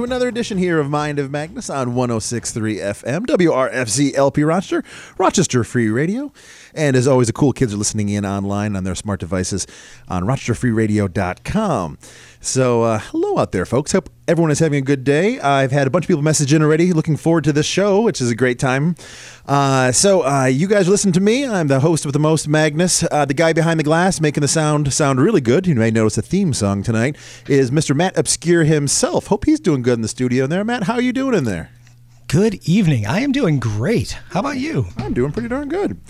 to another edition here of Mind of Magnus on 1063 FM, WRFZ LP Rochester, Rochester Free Radio. And as always, the cool kids are listening in online on their smart devices on rochesterfreeradio.com. So, uh, hello out there, folks. Hope everyone is having a good day. I've had a bunch of people message in already looking forward to this show, which is a great time. Uh, so, uh, you guys listen to me. I'm the host of the most Magnus. Uh, the guy behind the glass making the sound sound really good. You may notice a theme song tonight is Mr. Matt Obscure himself. Hope he's doing good in the studio in there. Matt, how are you doing in there? Good evening. I am doing great. How about you? I'm doing pretty darn good.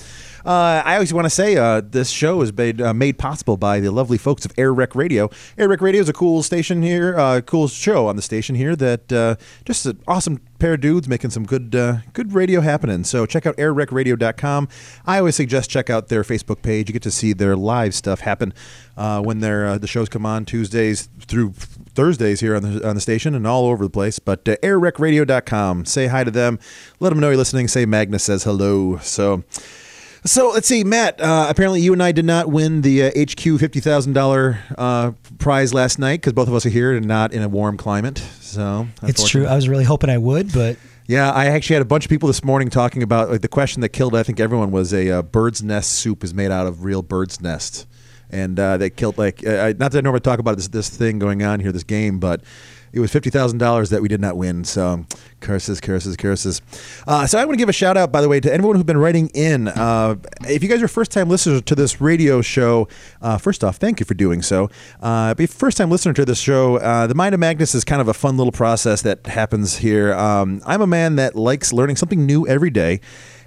Uh, I always want to say uh, this show is made, uh, made possible by the lovely folks of Air Rec Radio. Air Rec Radio is a cool station here, uh, cool show on the station here that uh, just an awesome pair of dudes making some good uh, good radio happening. So check out airrecradio.com. I always suggest check out their Facebook page. You get to see their live stuff happen uh, when their uh, the shows come on Tuesdays through Thursdays here on the on the station and all over the place. But uh, airrecradio.com. Say hi to them. Let them know you're listening. Say Magnus says hello. So. So let's see, Matt. Uh, apparently, you and I did not win the uh, HQ fifty thousand uh, prize last night because both of us are here and not in a warm climate. So It's true. I was really hoping I would, but Yeah, I actually had a bunch of people this morning talking about like the question that killed. I think everyone was a uh, bird's nest soup is made out of real bird's nests, and uh, they killed like uh, not that I normally talk about this this thing going on here, this game, but it was fifty thousand dollars that we did not win. So curses, curses, curses. Uh, so I want to give a shout out, by the way, to anyone who's been writing in. Uh, if you guys are first time listeners to this radio show, uh, first off, thank you for doing so. Uh, first time listener to this show, uh, the Mind of Magnus is kind of a fun little process that happens here. Um, I'm a man that likes learning something new every day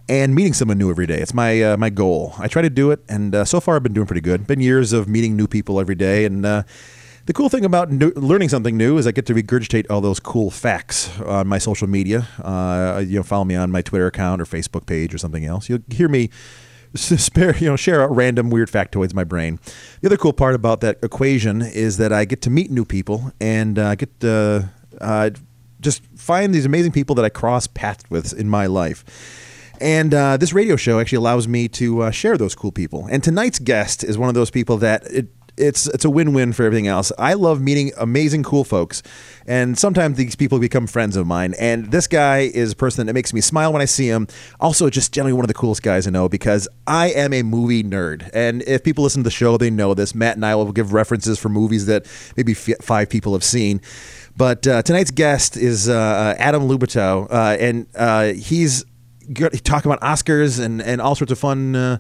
and meeting someone new every day. It's my uh, my goal. I try to do it, and uh, so far I've been doing pretty good. Been years of meeting new people every day, and uh, the cool thing about new, learning something new is I get to regurgitate all those cool facts on my social media. Uh, you know, follow me on my Twitter account or Facebook page or something else. You'll hear me spare you know share out random weird factoids in my brain. The other cool part about that equation is that I get to meet new people and uh, get to uh, just find these amazing people that I cross paths with in my life. And uh, this radio show actually allows me to uh, share those cool people. And tonight's guest is one of those people that it, it's it's a win-win for everything else. I love meeting amazing, cool folks, and sometimes these people become friends of mine. And this guy is a person that makes me smile when I see him. Also, just generally one of the coolest guys I know because I am a movie nerd. And if people listen to the show, they know this. Matt and I will give references for movies that maybe five people have seen. But uh, tonight's guest is uh, Adam Lubitow, uh, and uh, he's talking about Oscars and, and all sorts of fun uh,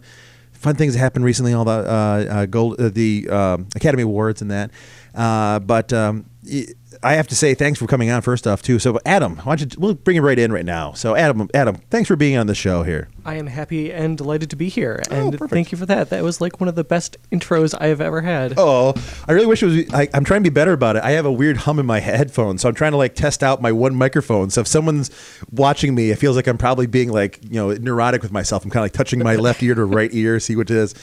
fun things that happened recently. All the uh, uh, gold, uh, the um, Academy Awards and that. Uh, but um, I have to say thanks for coming on first off too. So Adam, why don't you we'll bring it right in right now. So Adam, Adam, thanks for being on the show here. I am happy and delighted to be here, Oh, and perfect. thank you for that. That was like one of the best intros I have ever had. Oh, I really wish it was. I, I'm trying to be better about it. I have a weird hum in my headphones, so I'm trying to like test out my one microphone. So if someone's watching me, it feels like I'm probably being like you know neurotic with myself. I'm kind of like touching my left ear to right ear, see what it is.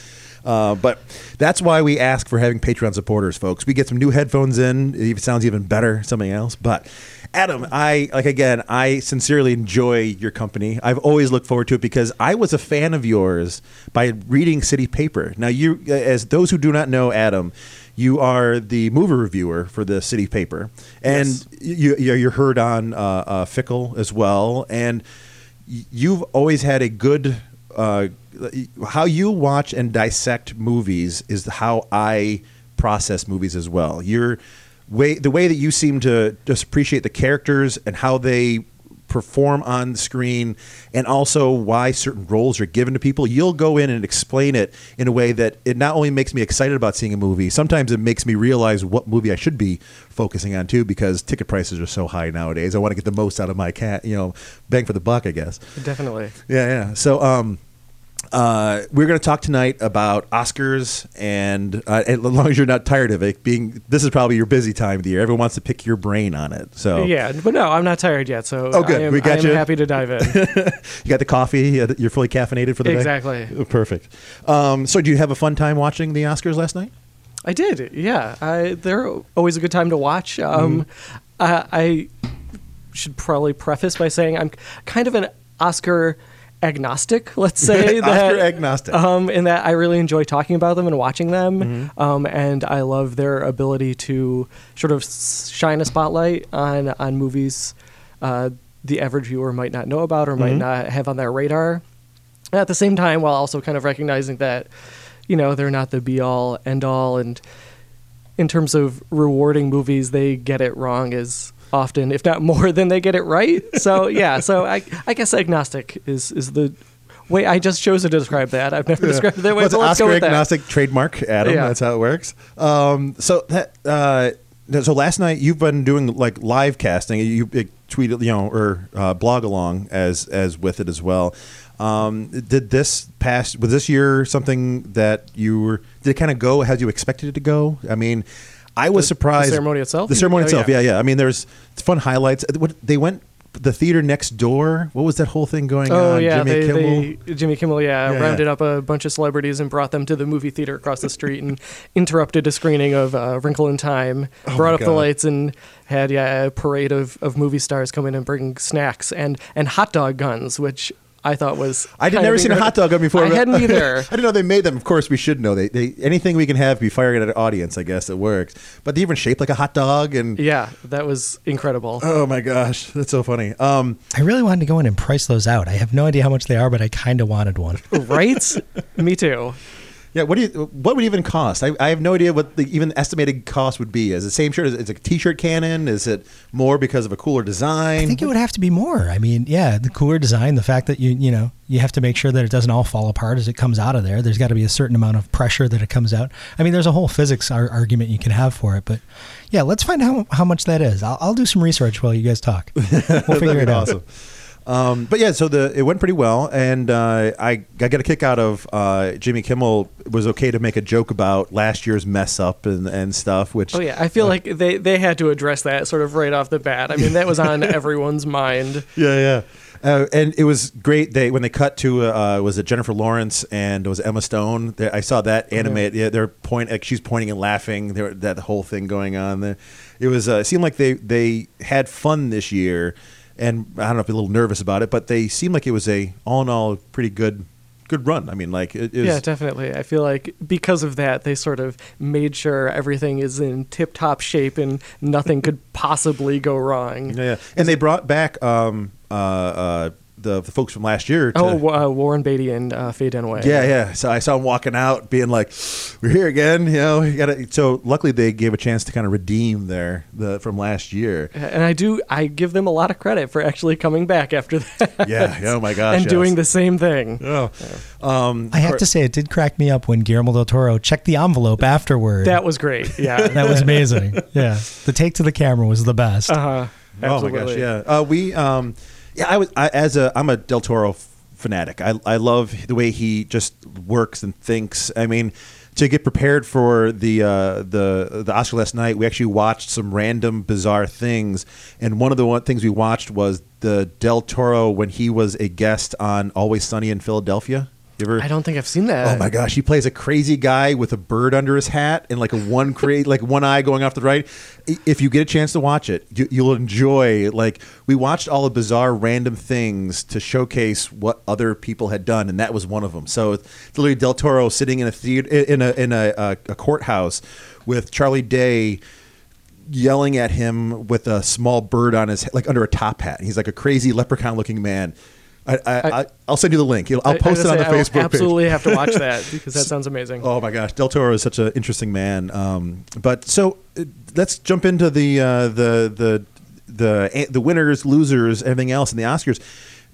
Uh, but that's why we ask for having Patreon supporters, folks. We get some new headphones in. It sounds even better, something else. But Adam, I like again. I sincerely enjoy your company. I've always looked forward to it because I was a fan of yours by reading City Paper. Now, you, as those who do not know Adam, you are the movie reviewer for the City Paper, and Yes. you, you you're heard on uh, uh, Fickle as well, and you've always had a good. Uh, how you watch and dissect movies is how I process movies as well. Your way, the way that you seem to just appreciate the characters and how they perform on screen and also why certain roles are given to people you'll go in and explain it in a way that it not only makes me excited about seeing a movie sometimes it makes me realize what movie i should be focusing on too because ticket prices are so high nowadays i want to get the most out of my cat you know bang for the buck i guess Definitely. yeah, yeah. So, um, uh, we're going to talk tonight about Oscars, and, uh, as long as you're not tired of it, being this is probably your busy time of the year. Everyone wants to pick your brain on it. So, Yeah, but no, I'm not tired yet, so Oh, good. Am, We got I you. happy to dive in. you got the coffee. You're fully caffeinated for the day. Exactly. Oh, Perfect. Um, so, do you have a fun time watching the Oscars last night? I did, yeah. I, they're always a good time to watch. Um, Mm-hmm. I, I should probably preface by saying I'm kind of an Oscar agnostic, let's say that agnostic. um, in that I really enjoy talking about them and watching them, Mm-hmm. um, and I love their ability to sort of shine a spotlight on on movies uh, the average viewer might not know about or Mm-hmm. might not have on their radar. At the same time, while also kind of recognizing that, you know, they're not the be all end all, and in terms of rewarding movies, they get it wrong as often, if not more, than they get it right. So yeah, so I I guess agnostic is is the way I just chose to describe that. I've never described it that way, Well, it's but let's Oscar go with that. agnostic trademark, Adam. Yeah. That's how it works. Um, so that uh, so last night you've been doing like live casting. You, you tweet, you know, or uh, blog along as as with it as well. Um, did this past was this year something that you were did it kind of go as you expected it to go? I mean, I was The- the surprised. ceremony itself? The ceremony Oh, itself, yeah. yeah, yeah. I mean, there's fun highlights. What they went. The theater next door. What was that whole thing going Oh on? yeah, Jimmy they, Kimmel. they Jimmy Kimmel, yeah, Yeah. rounded up a bunch of celebrities and brought them to the movie theater across the street and interrupted a screening of uh, Wrinkle in Time. Oh, brought up the lights and had yeah a parade of, of movie stars come in and bring snacks and and hot dog guns, which I thought was I did kind never seen a hot dog gun before. I but- hadn't either. I didn't know they made them. Of course, we should know. They, they anything we can have be firing at an audience. I guess it works. But they even shaped like a hot dog, and yeah, that was incredible. oh my gosh, that's so funny. Um, I really wanted to go in and price those out. I have no idea how much they are, but I kind of wanted one. right? Me too. Yeah, what do you? What would even cost? I, I have no idea what the even estimated cost would be. Is it the same shirt? Is it a T-shirt cannon? Is it more because of a cooler design? I think it would have to be more. I mean, yeah, the cooler design, the fact that you you know you have to make sure that it doesn't all fall apart as it comes out of there. There's got to be a certain amount of pressure that it comes out. I mean, there's a whole physics ar- argument you can have for it, but yeah, let's find out how, how much that is. I'll, I'll do some research while you guys talk. We'll figure it out. awesome. Um, but yeah, so the it went pretty well, and uh, I I got a kick out of uh, Jimmy Kimmel was okay to make a joke about last year's mess up and, and stuff. Which Oh yeah, I feel like they they had to address that sort of right off the bat. I mean, that was on everyone's mind. yeah, yeah. Uh, and it was great. They when they cut to uh, was it Jennifer Lawrence and it was Emma Stone. They, I saw that animate. Yeah, they're point like she's pointing and laughing. There, that whole thing going on there. It was uh, it seemed like they they had fun this year, and I don't know if they're a little nervous about it, but they seemed like it was a all in all pretty good good run. I mean, like it, it was, Yeah, definitely. I feel like because of that, they sort of made sure everything is in tip top shape and nothing could possibly go wrong. Yeah, yeah. and they brought back um, uh, uh, the the folks from last year. To, Oh, uh, Warren Beatty and uh, Faye Dunaway. yeah, yeah. So I saw him walking out, being like, "We're here again." You know, you gotta. So luckily, they gave a chance to kind of redeem their the from last year. And I do, I give them a lot of credit for actually coming back after that. Yeah. Oh my gosh. and yes. doing the same thing. Oh. Um, I have to say, it did crack me up when Guillermo del Toro checked the envelope afterward. That was great. Yeah. that was amazing. Yeah, the take to the camera was the best. uh huh. Oh my gosh, yeah. Uh, we, um, yeah, I was I, as a I'm a Del Toro fanatic. I I love the way he just works and thinks. I mean, to get prepared for the uh, the the Oscar last night, we actually watched some random bizarre things, and one of the one things we watched was the Del Toro when he was a guest on Always Sunny in Philadelphia. You ever? I don't think I've seen that. Oh my gosh, he plays a crazy guy with a bird under his hat and like a one cra- like one eye going off to the right. If you get a chance to watch it, you, you'll enjoy. Like we watched all the bizarre, random things to showcase what other people had done, and that was one of them. So it's literally Del Toro sitting in a theater in a in a, a, a courthouse with Charlie Day yelling at him with a small bird on his like under a top hat. He's like a crazy leprechaun looking man. I, I, I- I, I'll send you the link. I'll I- I post it on the I will Facebook page. Absolutely have to watch that because that sounds amazing. Oh my gosh, Del Toro is such an interesting man. Um, but so uh, let's jump into the uh, the the the the winners, losers, everything else in the Oscars.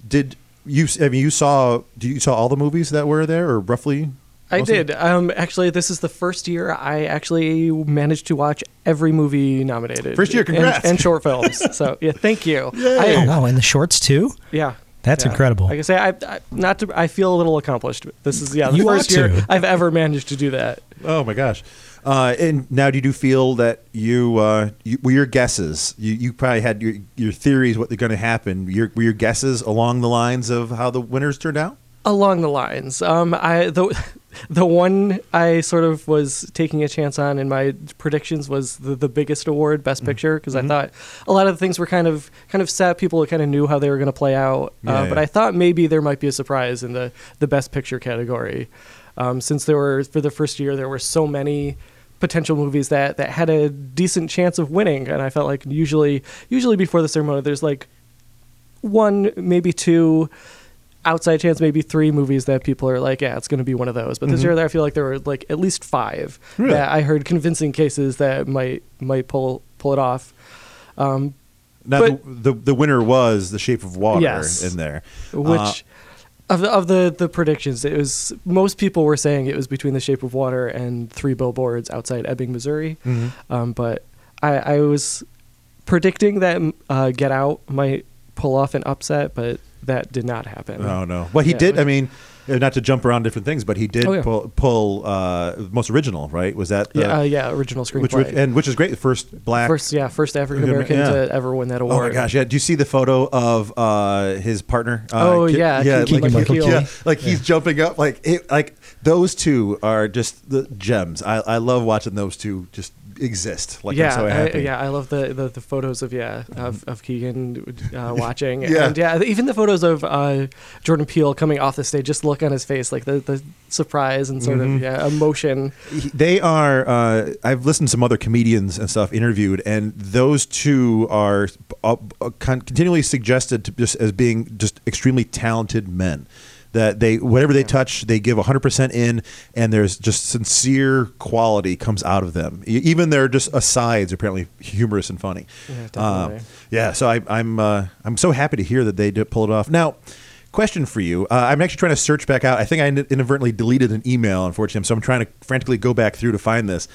Did you? I mean, you saw? Do you saw all the movies that were there, or roughly? I most did. Um, actually, this is the first year I actually managed to watch every movie nominated. First year, And- congrats. And, short films. So yeah, thank you. oh I, wow, and the shorts too. yeah. That's Yeah. incredible. Like I say, I, I not to. I feel a little accomplished. This is yeah the You first ought year to. I've ever managed to do that. Oh my gosh. Uh, and now, do you feel that you, uh, you were your guesses? You, you probably had your your theories what they're going to happen. Your, were your guesses along the lines of how the winners turned out? Along the lines, um, I the the one I sort of was taking a chance on in my predictions was the, the biggest award, Best Picture, because I thought a lot of the things were kind of kind of set. People kind of knew how they were going to play out, Yeah, uh, yeah. but I thought maybe there might be a surprise in the the Best Picture category, um, since there were for the first year there were so many potential movies that that had a decent chance of winning, and I felt like usually usually before the ceremony there's like one maybe two outside chance maybe three movies that people are like yeah it's going to be one of those but this year i feel like there were like at least five Mm-hmm. Really? that i heard convincing cases that might might pull pull it off um, Now But- the, the the winner was The Shape of Water Yes. in there, which Uh, of the, of the the predictions it was most people were saying it was between the shape of water and three billboards outside ebbing missouri mhm. um, but I, I was predicting that uh, get out might pull off an upset but that did not happen Oh no! Well, he Yeah. did. I mean, uh, not to jump around different things, but he did Oh, yeah. pull, pull uh, most original. Right? Was that the, yeah, uh, yeah original screenplay which and which is great. The first black. First, yeah, first African American Yeah. to ever win that award. Oh my gosh! Yeah. Do you see the photo of uh, his partner? Uh, Oh, Ki- yeah, yeah, Keegan like, yeah, like he's jumping up. Like it, like those two are just the gems. I, I love watching those two just exist. Like yeah, I'm so I, yeah, I love the, the, the photos of yeah of, of Keegan uh, watching, Yeah. and yeah, even the photos of uh, Jordan Peele coming off the stage. Just look on his face, like the, the surprise and sort Mhm. of yeah emotion. They are. Uh, I've listened to some other comedians and stuff interviewed, and those two are uh, continually suggested to just as being just extremely talented men. That they whatever they touch, they give hundred percent in, and there's just sincere quality comes out of them. Even their just asides apparently humorous and funny. Yeah, definitely. yeah, so I, I'm uh, I'm so happy to hear that they did pull it off. Now, question for you: uh, I'm actually trying to search back out. I think I inadvertently deleted an email, unfortunately, so I'm trying to frantically go back through to find this.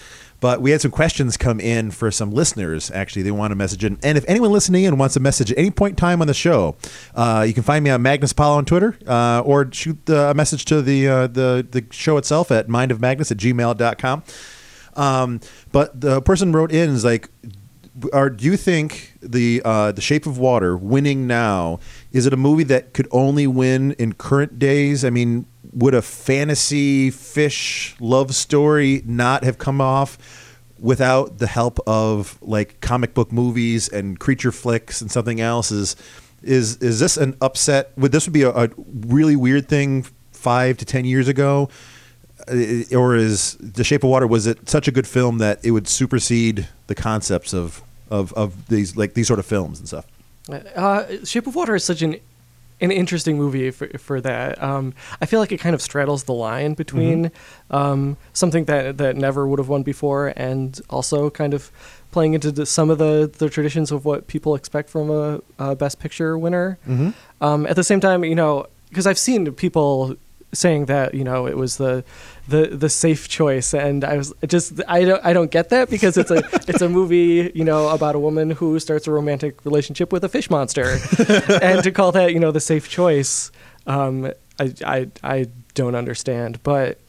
But we had some questions come in for some listeners. Actually, they want a message in, and if anyone listening in wants a message at any point in time on the show, uh, you can find me on Magnus Paulo on Twitter, uh, or shoot a message to the uh, the the show itself at mindofmagnus at gmail.com. Um, but the person wrote in is like, are do you think the uh, the Shape of Water winning now is it a movie that could only win in current days? I mean, would a fantasy fish love story not have come off without the help of like comic book movies and creature flicks and something else? Is is is this an upset? Would this would be a, a really weird thing five to ten years ago? Uh, or is The Shape of Water was it such a good film that it would supersede the concepts of of, of these like these sort of films and stuff? Uh, Shape of Water is such an an interesting movie for, for that. Um, I feel like it kind of straddles the line between um, something that that never would have won before, and also kind of playing into the, some of the, the traditions of what people expect from a, a Best Picture winner. Mm-hmm. Um, at the same time, you know, because I've seen people saying that you know it was the the the safe choice. And i was just i don't i don't get that because it's a it's a movie you know about a woman who starts a romantic relationship with a fish monster. And to call that you know the safe choice um i i i don't understand. But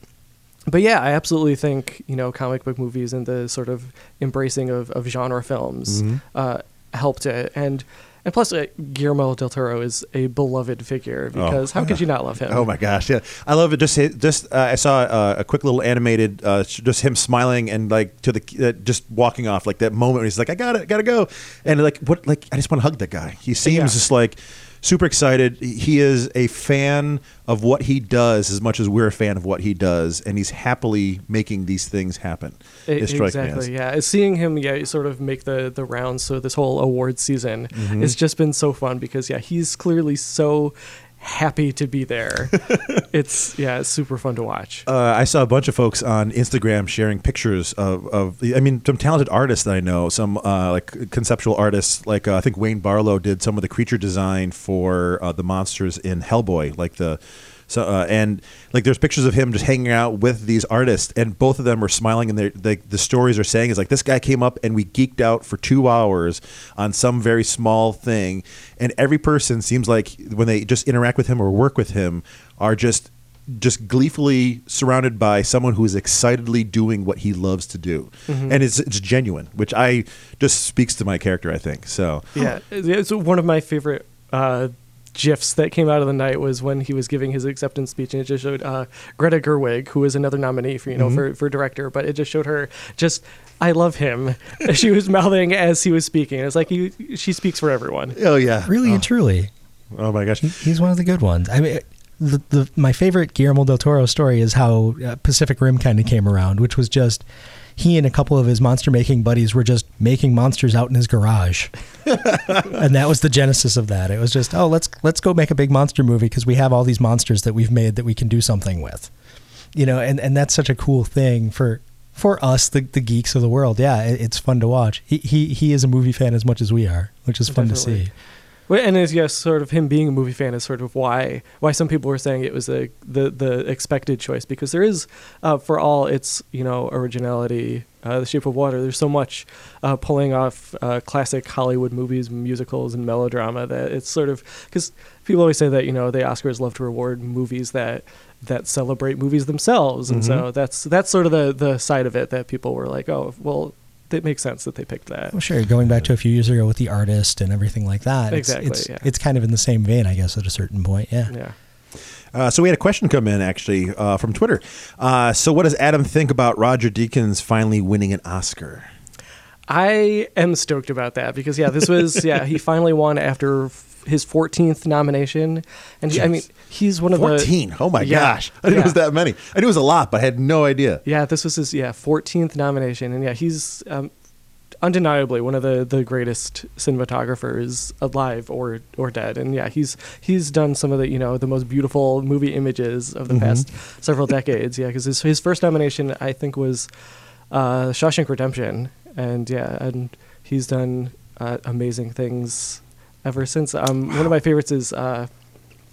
but yeah, I absolutely think you know comic book movies and the sort of embracing of, of genre films Mhm. uh, helped it, and and plus uh, Guillermo del Toro is a beloved figure because how could you not love him? Oh my gosh, yeah, I love it. Just just uh, I saw uh, a quick little animated, uh, just him smiling and like to the uh, just walking off like that moment. Where he's like, I got it, gotta go, and like what like I just want to hug that guy. He seems Yeah. just like super excited. He is a fan of what he does as much as we're a fan of what he does, and he's happily making these things happen. It strikes me as. exactly. Yeah, seeing him, yeah, sort of make the the rounds. So this whole award season Mm-hmm. has just been so fun because yeah, he's clearly so happy to be there. it's yeah, it's super fun to watch. Uh, I saw a bunch of folks on Instagram sharing pictures of, of I mean, some talented artists that I know, some uh, like conceptual artists, like uh, I think Wayne Barlowe did some of the creature design for uh, the monsters in Hellboy, like the. So uh, and like there's pictures of him just hanging out with these artists, and both of them are smiling, and they're the stories are saying is like this guy came up and we geeked out for two hours on some very small thing, and every person seems like when they just interact with him or work with him are just just gleefully surrounded by someone who is excitedly doing what he loves to do, and it's it's genuine, which I just speaks to my character. I think so. yeah, it's one of my favorite uh, gifs that came out of the night was when he was giving his acceptance speech, and it just showed uh, Greta Gerwig, who was another nominee for you know for for director, but it just showed her just. I love him. she was mouthing as he was speaking. It's like he, she speaks for everyone. Oh yeah, Really oh, and truly, Oh my gosh. he's one of the good ones. I mean, the, the my favorite Guillermo del Toro story is how uh, Pacific Rim kind of came around, which was just he and a couple of his monster making buddies were just making monsters out in his garage, and that was the genesis of that. It was just oh let's let's go make a big monster movie because we have all these monsters that we've made that we can do something with, you know, and and that's such a cool thing for. For us, the, the geeks of the world, yeah, it, it's fun to watch. He, he he is a movie fan as much as we are, which is fun to see. Well, and is yes, sort of him being a movie fan is sort of why why some people were saying it was a, the the expected choice because there is uh, for all its you know originality, uh, The Shape of Water. There's so much uh, pulling off uh, classic Hollywood movies, musicals, and melodrama that it's sort of because people always say that you know the Oscars love to reward movies that that celebrate movies themselves, and so that's that's sort of the the side of it that people were like, oh well. It makes sense that they picked that. Well, sure. Going back to a few years ago with the artist and everything like that. it's- Exactly, It's, yeah. it's kind of in the same vein, I guess, at a certain point. Yeah. Yeah. Uh, so we had a question come in actually uh, from Twitter. Uh, so what does Adam think about Roger Deakins finally winning an Oscar? I am stoked about that because yeah, this was yeah he finally won after f- his 14th nomination, and he, I mean he's one of Fourteen. the Oh my Yeah, gosh! I didn't know it was that many. I knew it was a lot, but I had no idea. yeah this was his yeah 14th nomination, and yeah he's um, undeniably one of the the greatest cinematographers alive or or dead, and yeah he's he's done some of the you know the most beautiful movie images of the past several decades. Yeah, because his his first nomination I think was uh, Shawshank Redemption, and yeah, and he's done uh, amazing things ever since. Um, One of my favorites is uh,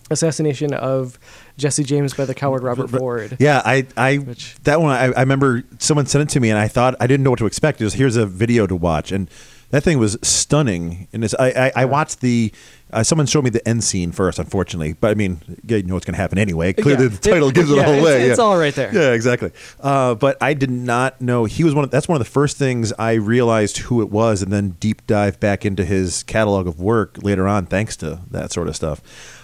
Assassination of Jesse James by the coward Robert Ford. Yeah, I, I Which- that one. I, I remember someone sent it to me, and I thought I didn't know what to expect. It was here's a video to watch, and that thing was stunning. And it's, I, I, I watched the. Uh, someone showed me the end scene first, unfortunately, but I mean, you know what's going to happen anyway. Clearly, Yeah. the title It- gives it yeah, all away. it's yeah. all right there. Yeah, exactly. Uh, but I did not know he was one. Of, that's one of the first things I realized who it was, and then deep dive back into his catalog of work later on, thanks to that sort of stuff.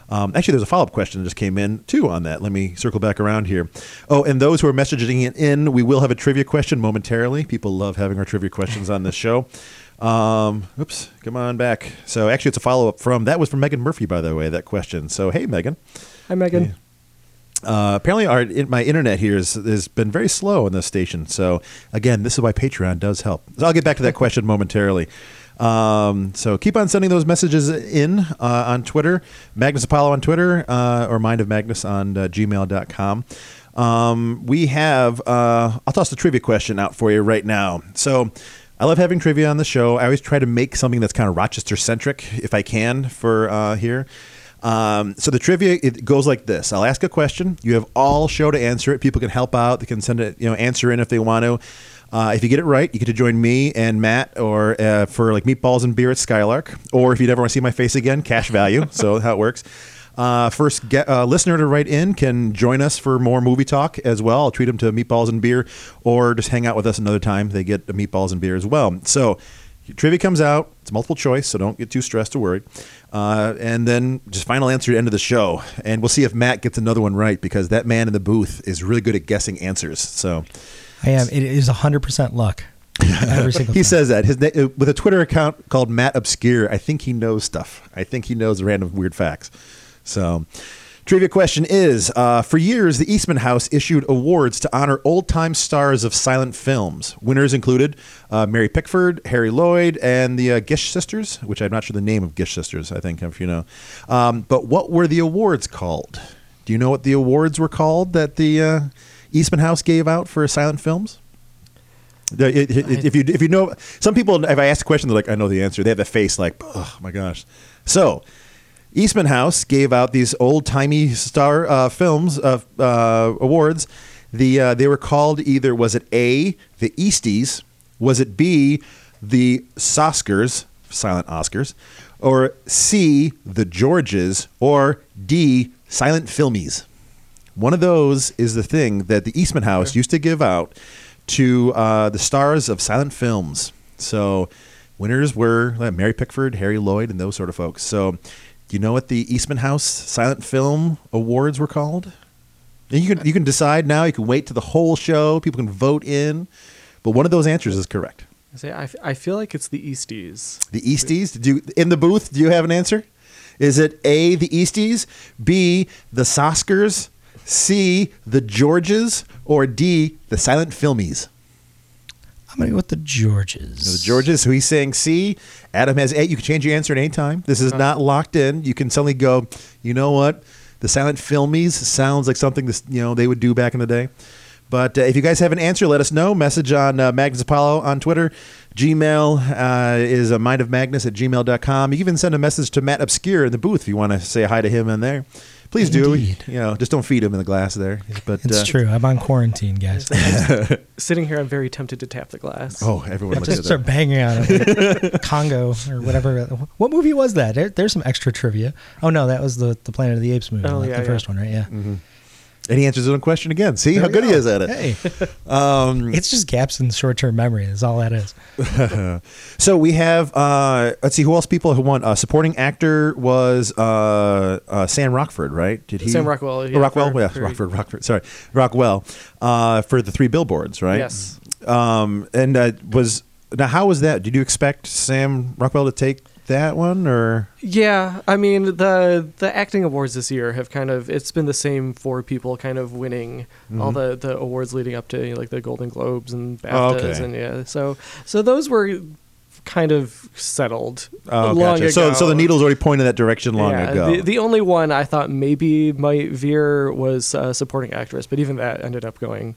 Um, actually, there's a follow up question that just came in too on that. Let me circle back around here. Oh, and those who are messaging it in, we will have a trivia question momentarily. People love having our trivia questions on this show. Um, oops, come on back. So actually, it's a follow up from that was from Megan Murphy, by the way. That question. So hey, Megan. Hi, Megan. Uh, apparently, our in, my internet here has, has been very slow on this station. So again, this is why Patreon does help. So I'll get back to that question momentarily. Um, so keep on sending those messages in uh, on Twitter, Magnus Apollo on Twitter, uh, or Mind of Magnus on uh, gmail.com. Um, we have, uh, I'll toss the trivia question out for you right now. So I love having trivia on the show. I always try to make something that's kind of Rochester centric if I can for uh, here. Um, so the trivia it goes like this: I'll ask a question. You have all show to answer it. People can help out. They can send it, you know, answer in if they want to. Uh, if you get it right, you get to join me and Matt, or uh, for like meatballs and beer at Skylark. Or if you never want to see my face again, cash value. so how it works. Uh, first get, uh, listener to write in can join us for more movie talk as well. I'll treat them to meatballs and beer, or just hang out with us another time. They get the meatballs and beer as well. So trivia comes out. It's multiple choice, so don't get too stressed or worried. Uh, and then just final answer at the end of the show, and we'll see if Matt gets another one right because that man in the booth is really good at guessing answers. So I am. It is 100% luck. Every single he time. says that his uh, with a Twitter account called Matt Obscure. I think he knows stuff. I think he knows random weird facts. So, trivia question is: uh, For years, the Eastman House issued awards to honor old-time stars of silent films. Winners included uh, Mary Pickford, Harry Lloyd, and the uh, Gish sisters, which I'm not sure the name of Gish sisters. I think if you know. Um, but what were the awards called? Do you know what the awards were called that the uh, Eastman House gave out for silent films? The- it- it- If you if you know, some people if I ask a question, they're like, I know the answer. They have the face like, oh my gosh. So, Eastman House gave out these old timey star uh, films uh, uh, awards. The uh, they were called either was it A the Easties, was it B the Soskers silent Oscars, or C the Georges, or D silent filmies. One of those is the thing that the Eastman House used to give out to uh, the stars of silent films. So winners were uh, Mary Pickford, Harry Lloyd, and those sort of folks. So Do you know what the Eastman House Silent Film Awards were called? And you can you can decide now. You can wait to the whole show. People can vote in, but one of those answers is correct. I say I, f- I feel like it's the Easties. The Easties. Did you in the booth? Do you have an answer? Is it A the Easties, B the Soskers, C the Georges, or D the Silent Filmies? I'm gonna go with the Georges. The Georges, who he's saying C. Adam has A. You can change your answer at any time. This is not locked in. You can suddenly go, you know what? The Silent Filmies sounds like something this you know they would do back in the day. But uh, if you guys have an answer, let us know. Message on uh, Magnus Apollo on Twitter. Gmail uh, is a mindofmagnus at gmail.com. You can even send a message to Matt Obscure in the booth if you want to say hi to him in there. Please Indeed. do. You know, just don't feed him in the glass there. But It's uh, true. I'm on quarantine, guys. Sitting here, I'm very tempted to tap the glass. Oh, everyone looks Just at start that. banging on it. like Congo or whatever. What movie was that? There, there's some extra trivia. Oh no, that was the the Planet of the Apes movie, Oh, like yeah, the first one, right? Yeah. And he answers his own question again. See There how we good he is at it. Hey, Um, it's just gaps in short-term memory. Is all that is. So we have uh, let's see who else people who won. Uh, supporting actor was uh, uh, Sam Rockford, right? Did he? Sam Rockwell, Oh, Rockwell. for- yeah, for- Rockford. Rockford. Sorry, Rockwell uh, for the three billboards, right? Yes. Um, and uh, was now how was that? Did you expect Sam Rockwell to take that one or? Yeah, I mean the the acting awards this year have kind of it's been the same four people kind of winning all the the awards leading up to like the Golden Globes and BAFTAs Oh, okay. and yeah. So so those were kind of settled Oh, long gotcha. So, ago. so the needle's already pointed that direction long yeah, ago. The, the only one I thought maybe might veer was uh, supporting actress, but even that ended up going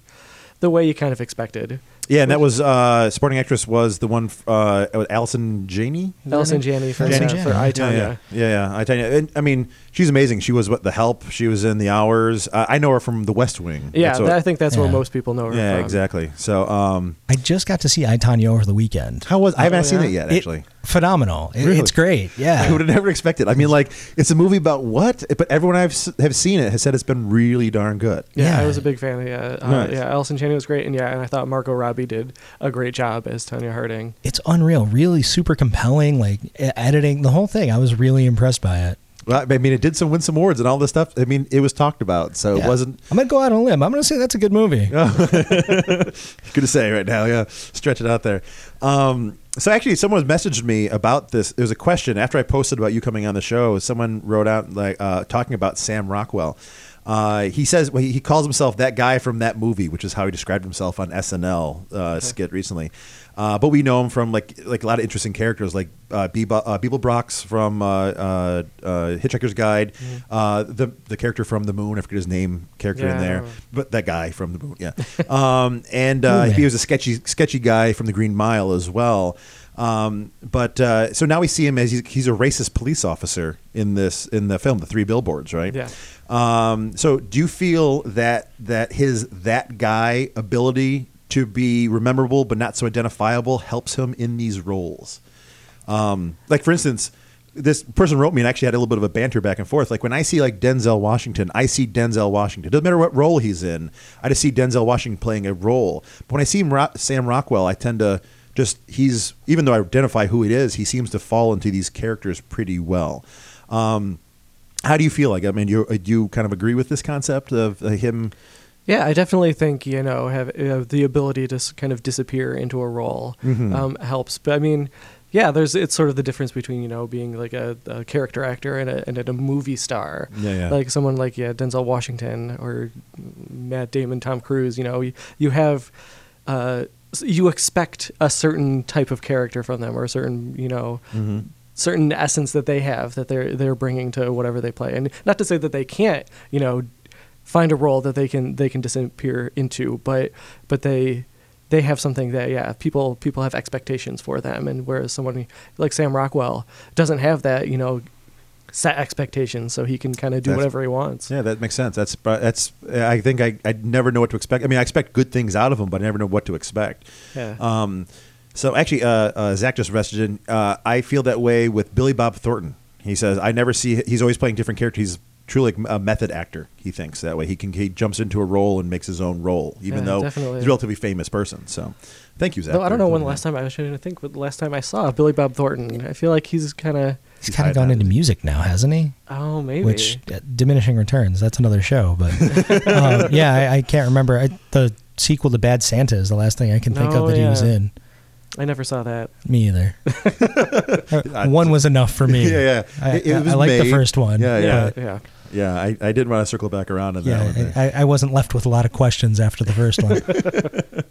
the way you kind of expected. Yeah, and that was uh, supporting actress was the one uh, Allison Janney. Is that her Allison? Janney for, Allison yeah, Janney, for yeah. I, Yeah, yeah, yeah, yeah. I tell you, and, I mean, she's amazing. She was what the help. She was in the hours. Uh, I know her from The West Wing. Yeah, what- I think that's where most people know her yeah, from. exactly. So, um, I just got to see I Tonya over the weekend. how was? I haven't Oh, seen yeah? it yet. It- Actually, phenomenal. It- Really? It's great. Yeah, I would have never expected. I mean, like, it's a movie about what? But everyone I've have seen it has said it's been really darn good. Yeah, I was a big fan. Yeah, uh, Nice. yeah. Allison Janney was great, and yeah, and I thought Margot Robbie did a great job as Tonya Harding. It's unreal. Really super compelling. Like editing the whole thing. I was really impressed by it. Well, I mean, it did some win some awards and all this stuff. I mean, it was talked about, so Yeah. it wasn't I'm gonna go out on a limb. I'm gonna say that's a good movie. good to say right now. Yeah, stretch it out there. Um, so actually, someone messaged me about this. There was a question after I posted about you coming on the show. Someone wrote out like uh, talking about Sam Rockwell. Uh, he says well, he he calls himself that guy from that movie, which is how he described himself on SNL uh, skit recently. Uh, but we know him from like like a lot of interesting characters, like uh, Bebo, uh, Beeblebrox from uh, uh, uh, Hitchhiker's Guide, uh, the the character from the Moon. I forget his name. Character in there, but that guy from the Moon. Yeah, um, and uh, he was a sketchy sketchy guy from the Green Mile as well. Um, but uh, so now we see him as he's, he's a racist police officer in this in the film, The Three Billboards, right? Yeah. Um, so do you feel that that his that guy ability to be memorable but not so identifiable helps him in these roles? Um, like for instance, this person wrote me and actually had a little bit of a banter back and forth. Like when I see like Denzel Washington, I see Denzel Washington. Doesn't matter what role he's in, I just see Denzel Washington playing a role. But when I see Sam Rockwell, I tend to just he's even though I identify who it is, he seems to fall into these characters pretty well. Um, how do you feel like? I mean, you do you kind of agree with this concept of uh, him? Yeah, I definitely think you know have uh, the ability to kind of disappear into a role Mhm. um, helps. But I mean, yeah, there's it's sort of the difference between you know being like a, a character actor and a, and a movie star. Yeah, yeah. Like someone like yeah Denzel Washington or Matt Damon, Tom Cruise. You know, you, you have. Uh, you expect a certain type of character from them, or a certain, you know, Mhm. certain essence that they have that they're they're bringing to whatever they play. And not to say that they can't, you know, find a role that they can they can disappear into, but but they they have something that yeah people people have expectations for them, and whereas someone like Sam Rockwell doesn't have that, you know, set expectations, so he can kind of do That's- whatever he wants. Yeah, that makes sense. That's that's. I think I I never know what to expect. I mean, I expect good things out of him, but I never know what to expect. Yeah. Um, so actually, uh, uh, Zach just messaged in. Uh, I feel that way with Billy Bob Thornton. He says I never see. He's always playing different characters. He's truly like a method actor. He thinks that way. He can he jumps into a role and makes his own role, even Yeah, though definitely. he's a relatively famous person. So, thank you, Zach. Though I don't know when the last time I was trying to think, but the last time I saw Billy Bob Thornton, I feel like he's kind of He's kind of gone into music now, hasn't he? Oh, maybe. Which uh, diminishing returns. That's another show, but um, yeah, I, I can't remember. I, the sequel to Bad Santa is the last thing I can think Oh, of that he was in. I never saw that. Me either. Uh, one was enough for me. Yeah, yeah. I, It- it I- I like the first one. Yeah, Yeah, but, yeah. Yeah, I, I did want to circle back around on that one. there. I, I wasn't left with a lot of questions after the first one.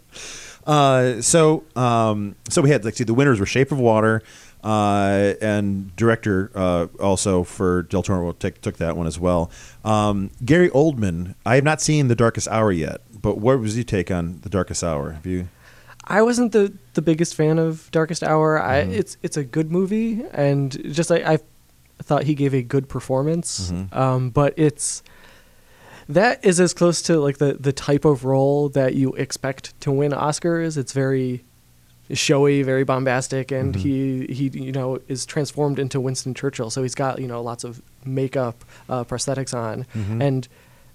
Uh, so um, so we had like see the winners were Shape of Water, uh, and director uh, also for Del Toro took took that one as well. Um, Gary Oldman, I have not seen The Darkest Hour yet, but what was your take on The Darkest Hour? Have you? I wasn't the, the biggest fan of Darkest Hour. I, Mm-hmm. it's it's a good movie, and just I, I thought he gave a good performance. Mhm. Um, but it's that is as close to like the the type of role that you expect to win Oscars. It's very showy, very bombastic, and Mhm. he he you know is transformed into Winston Churchill. So he's got you know lots of makeup, uh, prosthetics on, Mhm. and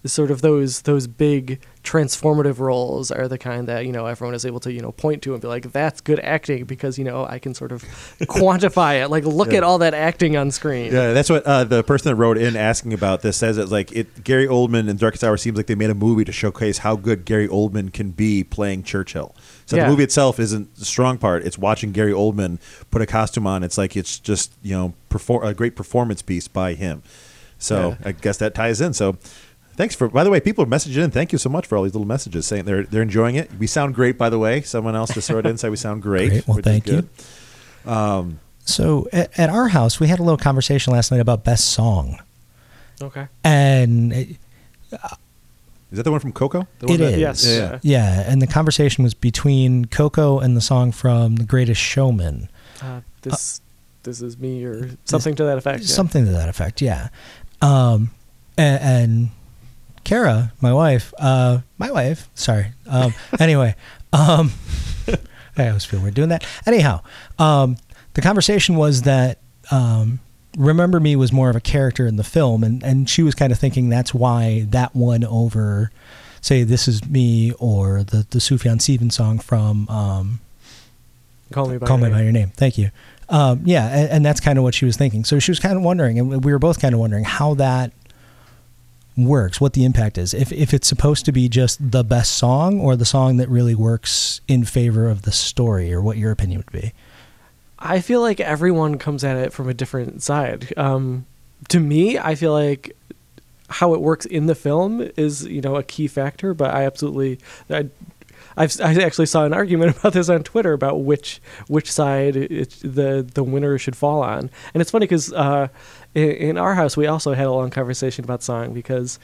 sort of those those big transformative roles are the kind that you know everyone is able to you know point to and be like that's good acting because you know I can sort of quantify it like look Yeah. at all that acting on screen Yeah, that's what uh, the person that wrote in asking about this says. It's like it. Gary Oldman in Darkest Hour seems like they made a movie to showcase how good Gary Oldman can be playing Churchill. So Yeah. the movie itself isn't the strong part. It's watching Gary Oldman put a costume on. It's like it's just you know perform a great performance piece by him. So Yeah. I guess that ties in. So. Thanks for. By the way, people are messaging in. Thank you so much for all these little messages saying they're they're enjoying it. We sound great, by the way. Someone else just wrote in and said we sound great. Great. Well, thank you. Um, so at, at our house, we had a little conversation last night about best song, okay and is that the one from Coco? The It that- is. yes Yeah, yeah, yeah. yeah, and the conversation was between Coco and the song from The Greatest Showman. Uh, this this is me or something to that effect yeah. Something to that effect, yeah. Um, and, and Kara, my wife, uh, my wife, sorry. Um, anyway, um, I always feel weird doing that. Anyhow, um, the conversation was that um, Remember Me was more of a character in the film, and, and she was kind of thinking that's why that one over, say, This Is Me or the, the Sufjan Stevens song from um, call me by Call your Me by name. Your Name. Thank you. Um, yeah, and, and that's kind of what she was thinking. So she was kind of wondering, and we were both kind of wondering how that works, what the impact is. If if it's supposed to be just the best song, or the song that really works in favor of the story, or what your opinion would be. I feel like everyone comes at it from a different side. Um, to me, I feel like how it works in the film is you know a key factor, but I absolutely I. I've, I actually saw an argument about this on Twitter about which which side it, the the winner should fall on, and it's funny because uh, in, in our house we also had a long conversation about song because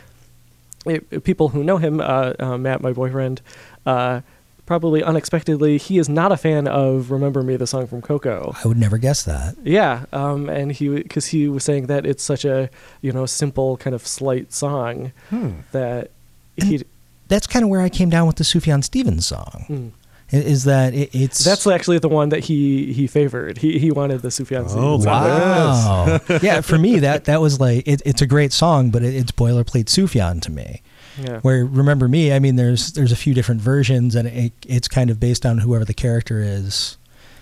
it, people who know him, uh, uh, Matt, my boyfriend, uh, probably unexpectedly, he is not a fan of "Remember Me," the song from Coco. I would never guess that. Yeah, um, and he because he was saying that it's such a you know simple kind of slight song Hmm. that he. That's kind of where I came down with the Sufjan Stevens song. Mm. Is that it, it's That's actually the one that he he favored. He he wanted the Sufjan Oh, Stevens song. wow. yeah, for me that that was like it, it's a great song, but it, it's boilerplate Sufjan to me. Yeah. Where remember me, I mean, there's there's a few different versions, and it, it's kind of based on whoever the character is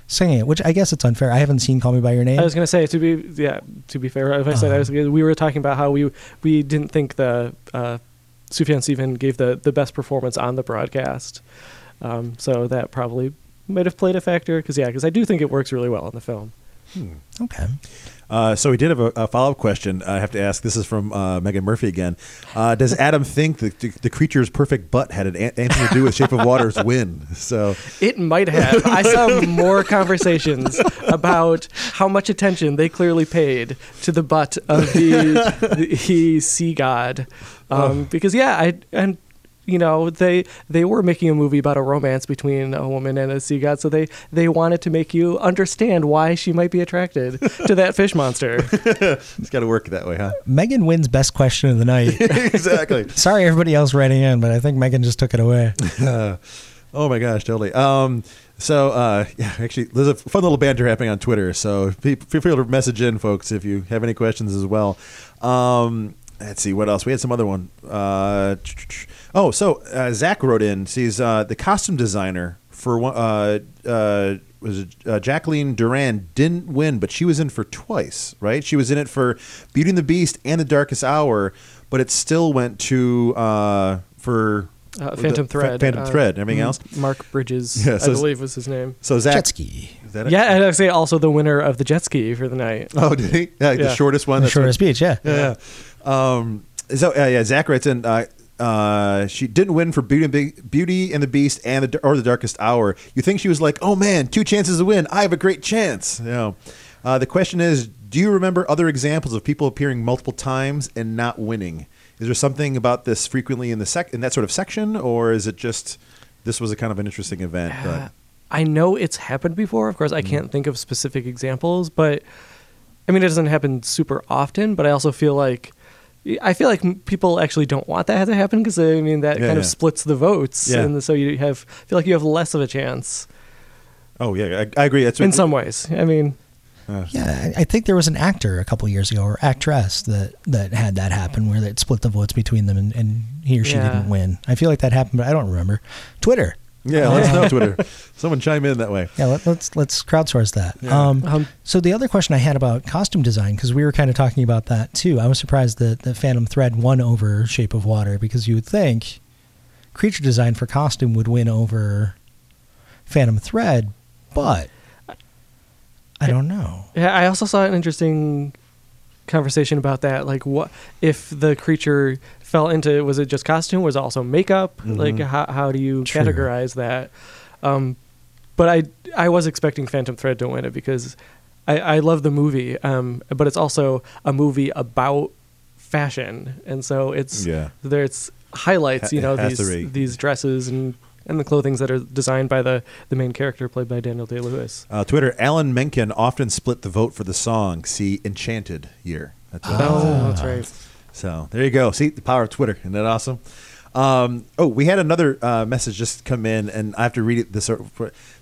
singing it. Which I guess it's unfair. I haven't seen "Call Me by Your Name." I was gonna say to be yeah to be fair, if I said I was we were talking about how we we didn't think the uh, Sufjan Stevens gave the the best performance on the broadcast, um, so that probably might have played a factor because yeah because I do think it works really well in the film. okay. Uh, so we did have a, a follow up question. I have to ask. This is from uh, Megan Murphy again. Uh, does Adam think that the, the creature's perfect butt had an, anything to do with Shape of Water's win? So It might have. I saw more conversations about how much attention they clearly paid to the butt of the, the he sea god, um, because yeah, I and you know they they were making a movie about a romance between a woman and a sea god, so they they wanted to make you understand why she might be attracted to that fish monster. it's got to work that way, huh? Megan wins best question of the night. exactly. Sorry, everybody else writing in, but I think Megan just took it away. Oh my gosh, totally. Um, so uh, yeah, actually, there's a fun little banter happening on Twitter. So feel free to message in, folks, if you have any questions as well. Um, let's see what else. We had some other one. Uh, oh, so uh, Zach wrote in. Sees uh, the costume designer for one- uh, uh, was it, uh, Jacqueline Durran didn't win, but she was in for twice, right? She was in it for Beauty and the Beast and The Darkest Hour, but it still went to uh, for Uh, Phantom Fa- Thread. Phantom uh, Thread. and Everything M- else. Mark Bridges, Yeah, so- I believe was his name. So Zach, Jet ski. is that it? Yeah, and I'd say also the winner of the jet ski for the night. Oh, did he? Yeah, the Yeah. shortest one. The that's what- shortest beach, yeah. Yeah. yeah. Um, so uh, yeah, Zach writes in. Uh, uh, she didn't win for Beauty and, Be- Beauty and the Beast and the or the Darkest Hour. You think she was like, oh man, two chances to win. I have a great chance. You know. Uh, the question is, do you remember other examples of people appearing multiple times and not winning? Is there something about this frequently in the sec in that sort of section, or is it just this was a kind of an interesting event? But I know it's happened before. Of course, I Mm-hmm. can't think of specific examples, but I mean, it doesn't happen super often. But I also feel like I feel like people actually don't want that to happen because I mean that Yeah, kind of splits the votes, Yeah. and so you have feel like you have less of a chance oh yeah, I, I agree. That's in some ways. I mean, uh. Yeah, I I think there was an actor a couple years ago or actress that, that had that happen where it split the votes between them and, and he or she Yeah. didn't win. I feel like that happened, but I don't remember. Twitter. Yeah, let us know Twitter. Someone chime in that way. Yeah, let, let's let's crowdsource that. Yeah. Um, Um, so the other question I had about costume design because we were kind of talking about that too. I was surprised that the Phantom Thread won over Shape of Water because you would think creature design for costume would win over Phantom Thread, but I don't know. Yeah, I also saw an interesting conversation about that. Like, what if the creature fell into? Was it just costume? Was it also makeup? Like, Mhm. how how do you True. categorize that? Um, but I I was expecting Phantom Thread to win it because I I love the movie. Um, but it's also a movie about fashion, and so it's Yeah. there's highlights. Ha- You know it has to these these dresses and. And the clothings that are designed by the, the main character, played by Daniel Day Lewis. Uh, Twitter, Alan Menken often split the vote for the song. See Enchanted year. That's what it Oh, that's right. So there you go. See the power of Twitter. Isn't that awesome? Um, oh, we had another uh, message just come in, and I have to read it. This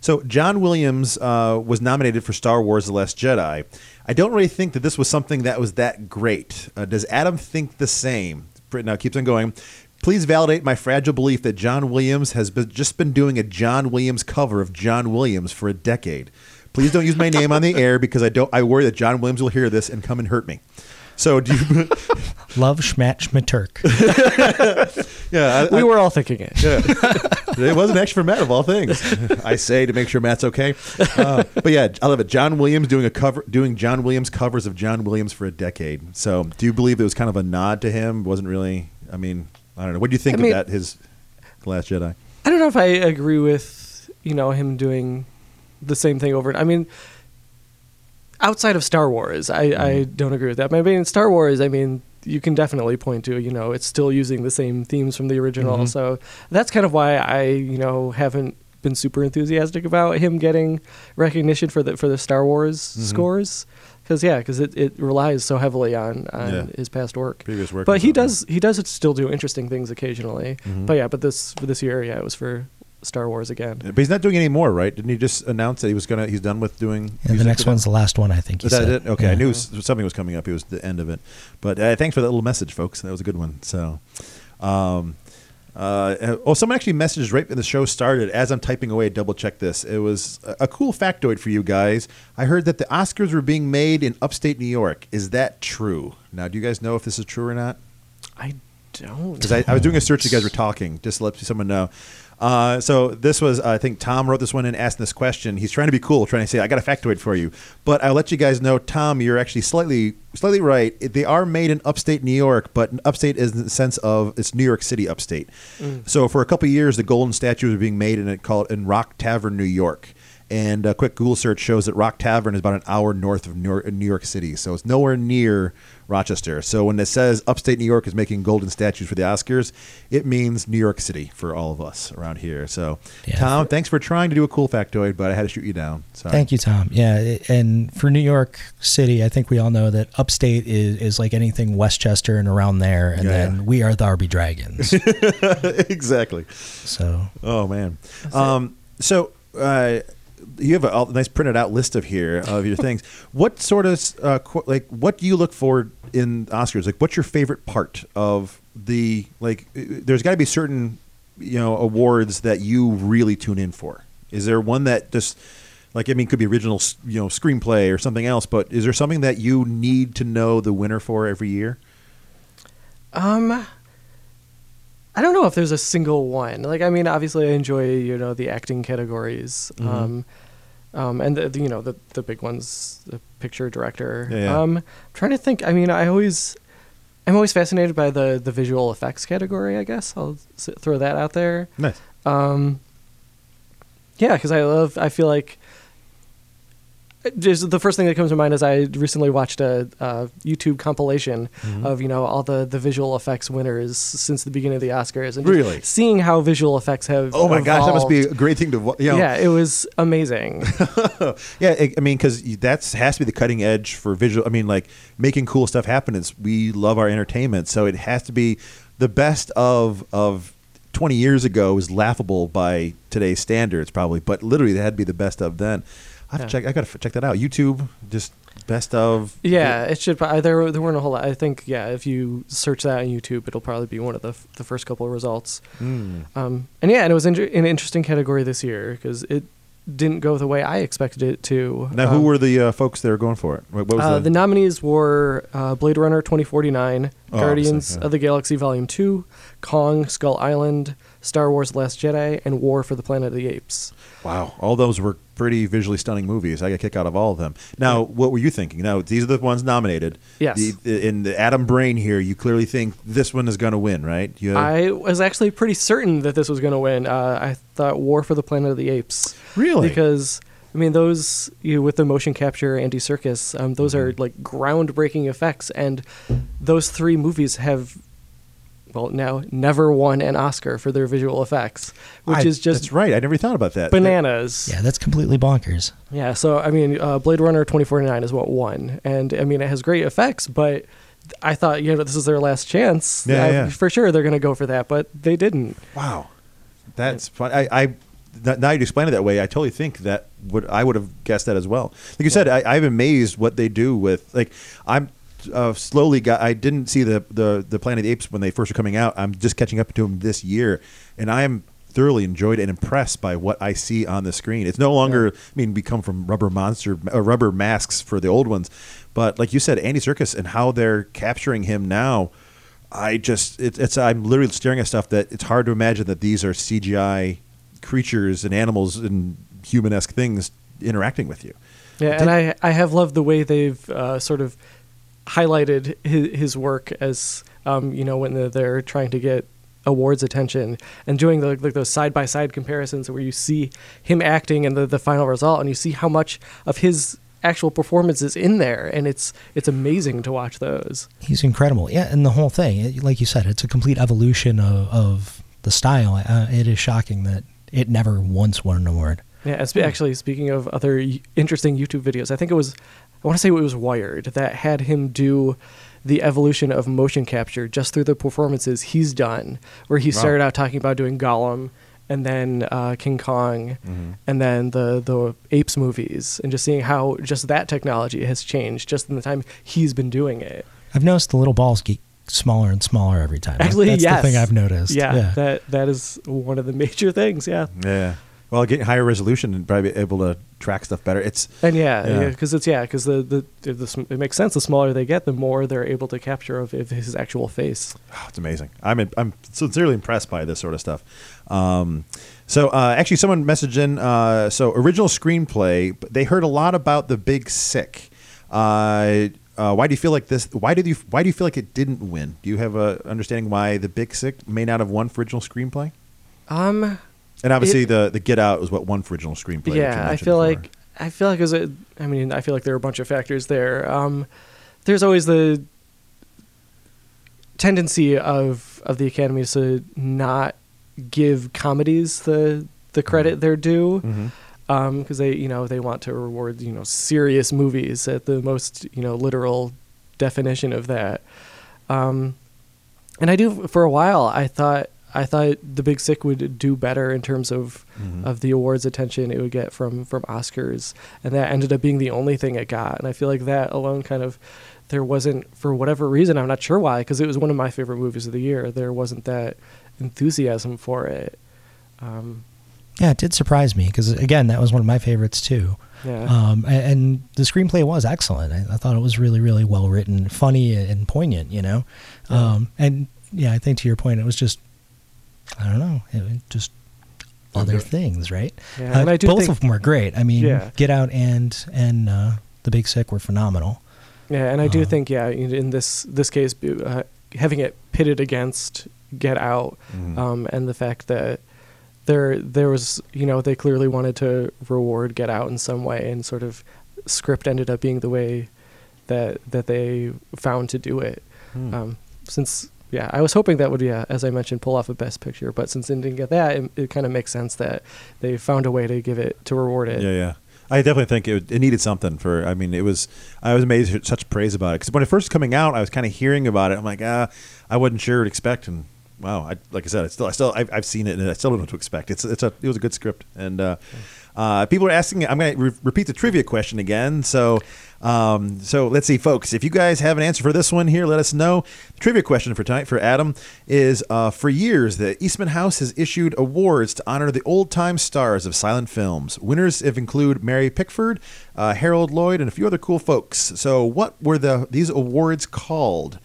so John Williams uh, was nominated for Star Wars: The Last Jedi. I don't really think that this was something that was that great. Uh, does Adam think the same? Now keeps on going. Please validate my fragile belief that John Williams has been, just been doing a John Williams cover of John Williams for a decade. Please don't use my name on the air because I don't. I worry that John Williams will hear this and come and hurt me. So do you? Love Schmatch Maturk. yeah, I, We I- were all thinking it. it wasn't extra for Matt of all things. I say to make sure Matt's okay. Uh, but yeah, I love it. John Williams doing a cover, doing John Williams covers of John Williams for a decade. So, do you believe it was kind of a nod to him? Wasn't really. I mean, I don't know. What do you think I mean- that? His Last Jedi. I don't know if I agree with you know him doing the same thing over. I mean, outside of Star Wars, I, I don't agree with that. But I mean, Star Wars, I mean, you can definitely point to you know it's still using the same themes from the original. Mhm. So that's kind of why I you know haven't been super enthusiastic about him getting recognition for the for the Star Wars Mhm. scores. Because yeah, because it, it relies so heavily on, on Yeah. his past work. Previous work. But he stuff, does he does still do interesting things occasionally. Mhm. But yeah, but this for this year, yeah, it was for Star Wars again. But he's not doing any more, right? Didn't he just announce that he was gonna? He's done with doing. And the next one's the last one, I think. He Is that said. it? Okay, I knew something was coming up. It was the end of it. But uh, thanks for that little message, folks. That was a good one. So, um, uh, oh, someone actually messaged right when the show started. As I'm typing away, double check this. It was a, a cool factoid for you guys. I heard that the Oscars were being made in upstate New York. Is that true? Now, do you guys know if this is true or not? I don't. Because I, I was doing a search. You guys were talking, just to let someone know. Uh, so this was, I think Tom wrote this one and asked this question. He's trying to be cool, trying to say, "I got a factoid for you," but I'll let you guys know, Tom, you're actually slightly, slightly right. They are made in upstate New York, but upstate is in the sense of it's New York City upstate. So for a couple of years, the golden statues were being made in it called in Rock Tavern, New York. And a quick Google search shows that Rock Tavern is about an hour north of New York, City, so it's nowhere near Rochester. So when it says upstate New York is making golden statues for the Oscars, it means New York City for all of us around here. So, Yeah. Tom, thanks for trying to do a cool factoid, but I had to shoot you down. Sorry. Thank you, Tom. Yeah, and for New York City, I think we all know that upstate is, is like anything Westchester and around there, and Yeah, then yeah. we are the Arby Dragons. exactly. so Oh man. Um, so uh, you have a, nice printed out list of here of your things. What sort of uh, qu- like what do you look for in Oscars? Like, what's your favorite part of the like? uh, There's got to be certain you know awards that you really tune in for. Is there one that just Like I mean, it could be original, you know, screenplay or something else. But is there something that you need to know the winner for every year? Um, I don't know if there's a single one. Like, I mean, obviously, I enjoy you know the acting categories, Mhm. um, um, and the, the, you know the the big ones, the picture director. Yeah, yeah. Um, I'm trying to think. I mean, I always, I'm always fascinated by the the visual effects category. I guess I'll throw that out there. Nice. Um, yeah, because I love. I feel like. Just the first thing that comes to mind is I recently watched a, uh YouTube compilation Mhm. of you know all the, the visual effects winners since the beginning of the Oscars and Really? seeing how visual effects have Oh my gosh, that must be a great thing to. wa- You know, yeah it was amazing yeah, I I mean, because that has to be the cutting edge for visual. I mean, like making cool stuff happen. Is we love our entertainment, so it has to be the best of of twenty years ago is laughable by today's standards, probably. But literally, that had to be the best of then. I have to Yeah. check. I got to check that out. YouTube, just best of. yeah it should pro- there there weren't a whole lot I think yeah if you search that on YouTube it'll probably be one of the f- the first couple of results Mm. um, and yeah and it was inter- an interesting category this year because it didn't go the way I expected it to Now, who Um, were the uh, folks that were going for it? What was Uh, the, the nominees were uh, Blade Runner 2049, Oh, Guardians yeah. of the Galaxy Volume 2, Kong, Skull Island, Star Wars Last Jedi, and War for the Planet of the Apes. Wow, all those were pretty visually stunning movies. I get a kick out of all of them. Now, what were you thinking? Now, these are the ones nominated. Yes. The, the, in the Adam Brain here, you clearly think this one is going to win, right? You have- I was actually pretty certain that this was going to win. Uh, I thought War for the Planet of the Apes. Really? Because, I mean, those, you, with the motion capture Andy Serkis, um, those are Mm-hmm. like groundbreaking effects. And those three movies have, well, now never won an Oscar for their visual effects, which I- is just that's right. I never thought about that. bananas. Yeah, that's completely bonkers. Yeah, so I mean, uh, Blade Runner 2049 is what won, and I mean, it has great effects, but I thought, you know, this is their last chance. Yeah, I- yeah. For sure, they're going to go for that, but they didn't. Wow, that's fun. I, I now you explain it that way. I totally think that would I would have guessed that as well. Like you said, I, I'm amazed what they do with like I'm. Uh, slowly got. I didn't see the, the the Planet of the Apes when they first were coming out. I'm just catching up to them this year, and I am thoroughly enjoyed and impressed by what I see on the screen. It's no longer. I mean, we come from rubber monster, uh, rubber masks for the old ones, but like you said, Andy Serkis and how they're capturing him now. I just it, it's I'm literally staring at stuff that it's hard to imagine that these are CGI creatures and animals and human-esque things interacting with you. Yeah, and I I have loved the way they've uh, sort of highlighted his, his work as um, you know when they're, they're trying to get awards attention and doing the, like those side by side comparisons where you see him acting and the, the final result and you see how much of his actual performance is in there and it's it's amazing to watch those. He's incredible. Yeah, and the whole thing, like you said, it's a complete evolution of, of the style. Uh, it is shocking that it never once won an award. Yeah, actually, speaking of other interesting YouTube videos, I think it was, I want to say it was Wired that had him do the evolution of motion capture just through the performances he's done, where he Wow. started out talking about doing Gollum and then uh, King Kong and then the, the Apes movies, and just seeing how just that technology has changed just in the time he's been doing it. I've noticed the little balls get smaller and smaller every time. Actually, that's yes. the thing I've noticed. Yeah, that that is one of the major things. Yeah. Yeah. Well, getting higher resolution and probably be able to track stuff better. It's And yeah, Yeah. because it's yeah, because the, the the, it makes sense. The smaller they get, the more they're able to capture of, of his actual face. oh, it's amazing. I'm I'm sincerely impressed by this sort of stuff. Um, so uh, actually, someone messaged in. Uh, so original screenplay. They heard a lot about the Big Sick. Uh, uh, why do you feel like this? Why did you? Why do you feel like it didn't win? Do you have a understanding why the Big Sick may not have won for original screenplay? Um, And obviously, It- the the Get Out was what won for original screenplay. yeah, I feel before. like I feel like as a, I mean, I feel like there are a bunch of factors there. Um, there's always the tendency of of the Academy to not give comedies the the credit they're due. Because they you know they want to reward you know serious movies at the most you know literal definition of that um, and i do for a while i thought i thought the big sick would do better in terms of Mhm. of the awards attention it would get from from oscars and that ended up being the only thing it got and i feel like that alone kind of there wasn't for whatever reason i'm not sure why because it was one of my favorite movies of the year there wasn't that enthusiasm for it um, Yeah, it did surprise me because again, that was one of my favorites too. Yeah. Um, and, the screenplay was excellent. I, I thought it was really, really well written, funny and poignant. You know, um, and yeah, I think to your point, it was just I don't know, it just other things, right? Yeah, Uh, and I do both think- of them were great. I mean, Yeah. Get Out and and uh, The Big Sick were phenomenal. Yeah, and I do Uh, think yeah, in, in this this case, uh, having it pitted against Get Out, Mhm. um, and the fact that there there was you know they clearly wanted to reward Get Out in some way, and sort of script ended up being the way that that they found to do it. Hmm. Um, since yeah, I was hoping that would yeah, as I mentioned, pull off a Best Picture, but since they didn't get that, it, it kind of makes sense that they found a way to give it to reward it. Yeah, yeah. I definitely think it, it needed something for. I mean, it was. I was amazed at such praise about it because when it first coming out, I was kind of hearing about it. I'm like, ah, I wasn't sure what to expect, and wow, I, like I said, I still, I still, I've, I've seen it, and I still don't know what to expect. It's, it's a, it was a good script, and uh, uh, people are asking. I'm going to re- repeat the trivia question again. So, um, so let's see, folks. If you guys have an answer for this one here, let us know. The trivia question for tonight for Adam is: uh, For years, the Eastman House has issued awards to honor the old-time stars of silent films. Winners have include Mary Pickford, uh, Harold Lloyd, and a few other cool folks. So, what were the these awards called?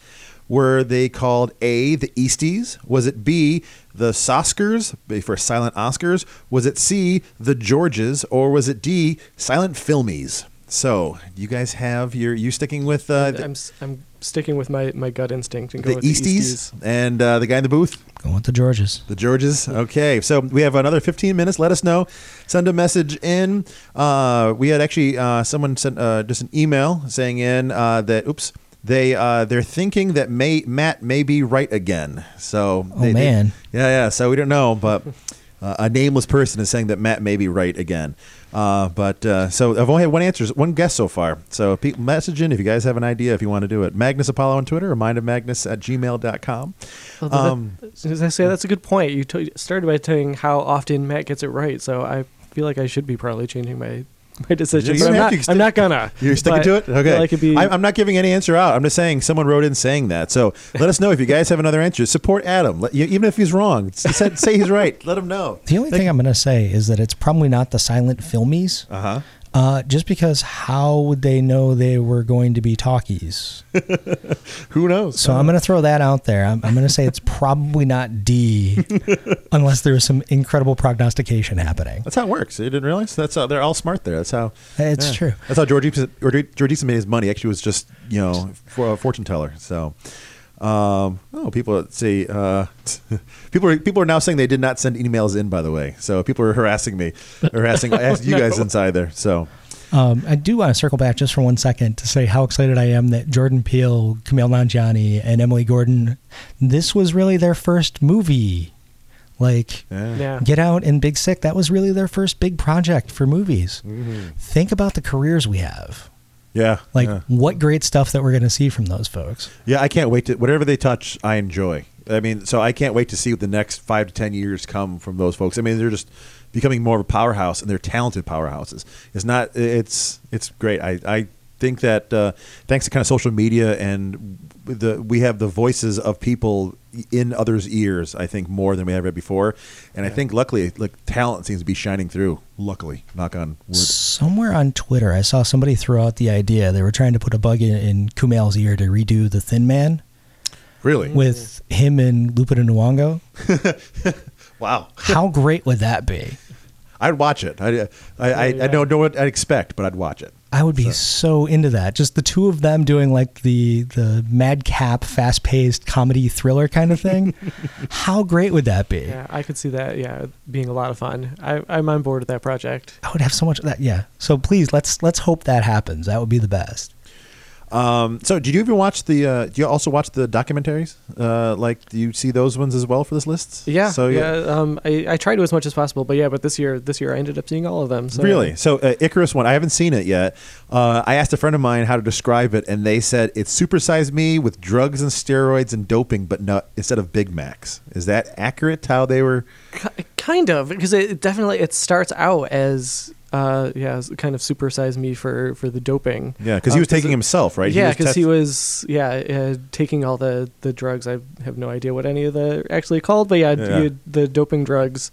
Were they called A, the Easties? Was it B, the Soskers for silent Oscars? Was it C, the Georges? Or was it D, silent filmies? So, you guys have your you sticking with uh, the, I'm s- I'm sticking with my, my gut instinct and the going with the Easties and uh, the guy in the booth? Going with the Georges. The Georges. Okay, so we have another 15 minutes. Let us know. Send a message in. Uh, we had actually uh, someone sent uh, just an email saying in uh, that oops they uh, they're thinking that may Matt may be right again. So Oh, they- they- man. yeah, yeah. So we don't know, but uh, a nameless person is saying that Matt may be right again. Uh, but uh, so I've only had one answer, one guess so far. So pe- message in if you guys have an idea if you want to do it. Magnus Apollo on Twitter or Magnus at gmail.com. Well, that- Um, As I say, that's a good point. You t- started by saying how often Matt gets it right, so I feel like I should be probably changing my my decision. But I'm not, I'm not gonna. You're sticking But to it? Okay. like it'd be- I, I'm not giving any answer out. I'm just saying someone wrote in saying that. So let us know if you guys have another answer. Support Adam. Let, you, even if he's wrong, say, say he's right. Let him know. The only thing I'm going to say is that it's probably not the silent filmies. Uh huh. Uh, just because how would they know they were going to be talkies? Who knows? So I'm going to throw that out there. I'm, I'm going to say it's probably not D, unless there was some incredible prognostication happening. That's how it works. You didn't realize? That's how they're all smart there. That's how. It's yeah. true. That's how George George made his money. Actually, was just you know for a fortune teller. So. Um, oh, people say uh, people are people are now saying they did not send emails in. By the way, so people are harassing me, harassing harassing you guys inside there. So Um, I do want to circle back just for one second to say how excited I am that Jordan Peele, Kumail Nanjiani, and Emily Gordon, this was really their first movie. Like, yeah. Yeah. Get Out and Big Sick, that was really their first big project for movies. Mhm. Think about the careers we have. Yeah, Like, yeah. what great stuff that we're going to see from those folks. Yeah, I can't wait to whatever they touch, I enjoy. I mean, so I can't wait to see what the next five to ten years come from those folks. I mean, they're just becoming more of a powerhouse, and they're talented powerhouses. It's not. It's it's great. I I think that uh, thanks to kind of social media and the we have the voices of people in others' ears. I think more than we ever had before, and I think luckily, like talent seems to be shining through. Luckily, knock on wood. Somewhere on Twitter, I saw somebody throw out the idea. They were trying to put a bug in, in Kumail's ear to redo The Thin Man Really? with him and Lupita Nyong'o. wow. How great would that be? I'd watch it. I I, I, I don't know what I'd expect, but I'd watch it. I would be so into that. Just the two of them doing like the the madcap, fast paced comedy thriller kind of thing. How great would that be? Yeah, I could see that. Yeah, being a lot of fun. I, I'm on board with that project. I would have so much of that. Yeah. So please let's let's hope that happens. That would be the best. Um, so, did you even watch the? Uh, do you also watch the documentaries? Uh, like, do you see those ones as well for this list? Yeah, So yeah. Um, I, I try to as much as possible, but yeah, but this year, this year I ended up seeing all of them. So Really? So uh, Icarus one, I haven't seen it yet. Uh, I asked a friend of mine how to describe it, and they said it's supersize me with drugs and steroids and doping, but not instead of Big Macs. Is that accurate? How they were? Ki- kind of because it definitely it starts out as uh yeah kind of supersize me for for the doping Yeah, because he Uh, was taking it- himself, right? yeah because he was yeah uh, taking all the the drugs i have no idea what any of the actually called but yeah, Yeah. the doping drugs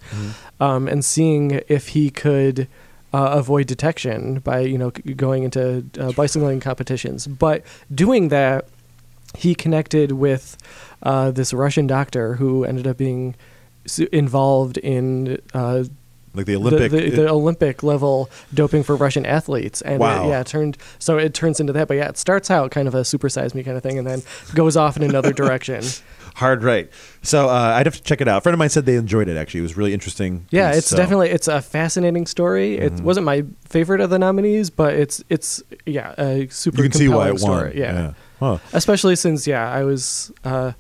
um and seeing if he could uh, avoid detection by you know c- going into uh, bicycling competitions. But doing that, he connected with uh, this Russian doctor who ended up being involved in uh, Like the Olympic. the, the, the Olympic level doping for Russian athletes, and Wow. it, yeah, it turned so it turns into that. But yeah, it starts out kind of a super size me kind of thing, and then goes off in another direction. hard right. So uh, I'd have to check it out. A friend of mine said they enjoyed it. Actually, it was really interesting. Yeah, it's so- definitely it's a fascinating story. It Mhm. wasn't my favorite of the nominees, but it's it's yeah a super. You can see why compelling it won. story. Yeah. Huh. especially since yeah I was. Uh,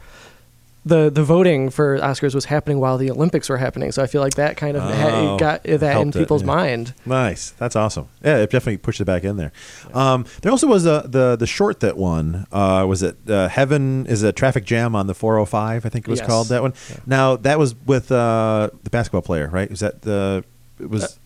the, the voting for Oscars was happening while the Olympics were happening, so I feel like that kind of Oh, got that in helped it, people's yeah. mind. Nice. That's awesome. Yeah, it definitely pushed it back in there. Um, there also was a, the the short that won. Uh, was it uh, Heaven is a traffic jam on the 405? I think it was Yes. called that one. Yeah. Now that was with uh, the basketball player, right? Was that the it was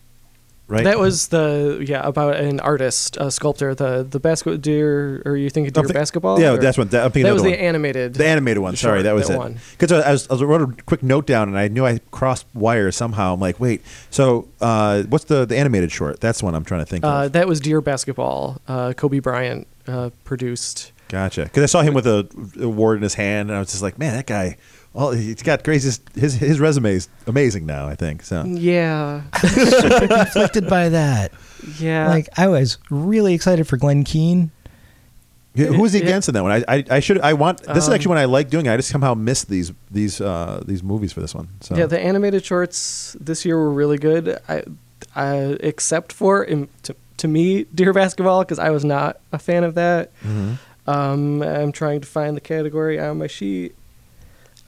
right? That was the yeah about an artist, a sculptor. The the basketball deer, or you think I'm deer thi- basketball? Yeah, or- that's what that, I'm thinking. that was the one. animated. The animated one. Sorry, that was it. Because I, was, I wrote a quick note down, and I knew I crossed wires somehow. I'm like, wait. So, uh, what's the the animated short? That's one I'm trying to think Uh, of. that was Dear Basketball. Uh, Kobe Bryant uh, produced. Gotcha. Because I saw him with a award in his hand, and I was just like, man, that guy. Well, he's got crazy. His his resume is amazing now. I think so. Yeah, conflicted by that. yeah. Like I was really excited for Glenn Keane. Yeah, Who was he it- against in that one? I, I, I should. I want. This is Um, actually one I like doing. I just somehow missed these these uh, these movies for this one. So Yeah, the animated shorts this year were really good. I, I except for in, to, to me, Dear Basketball, because I was not a fan of that. Mhm. Um, I'm trying to find the category on my sheet.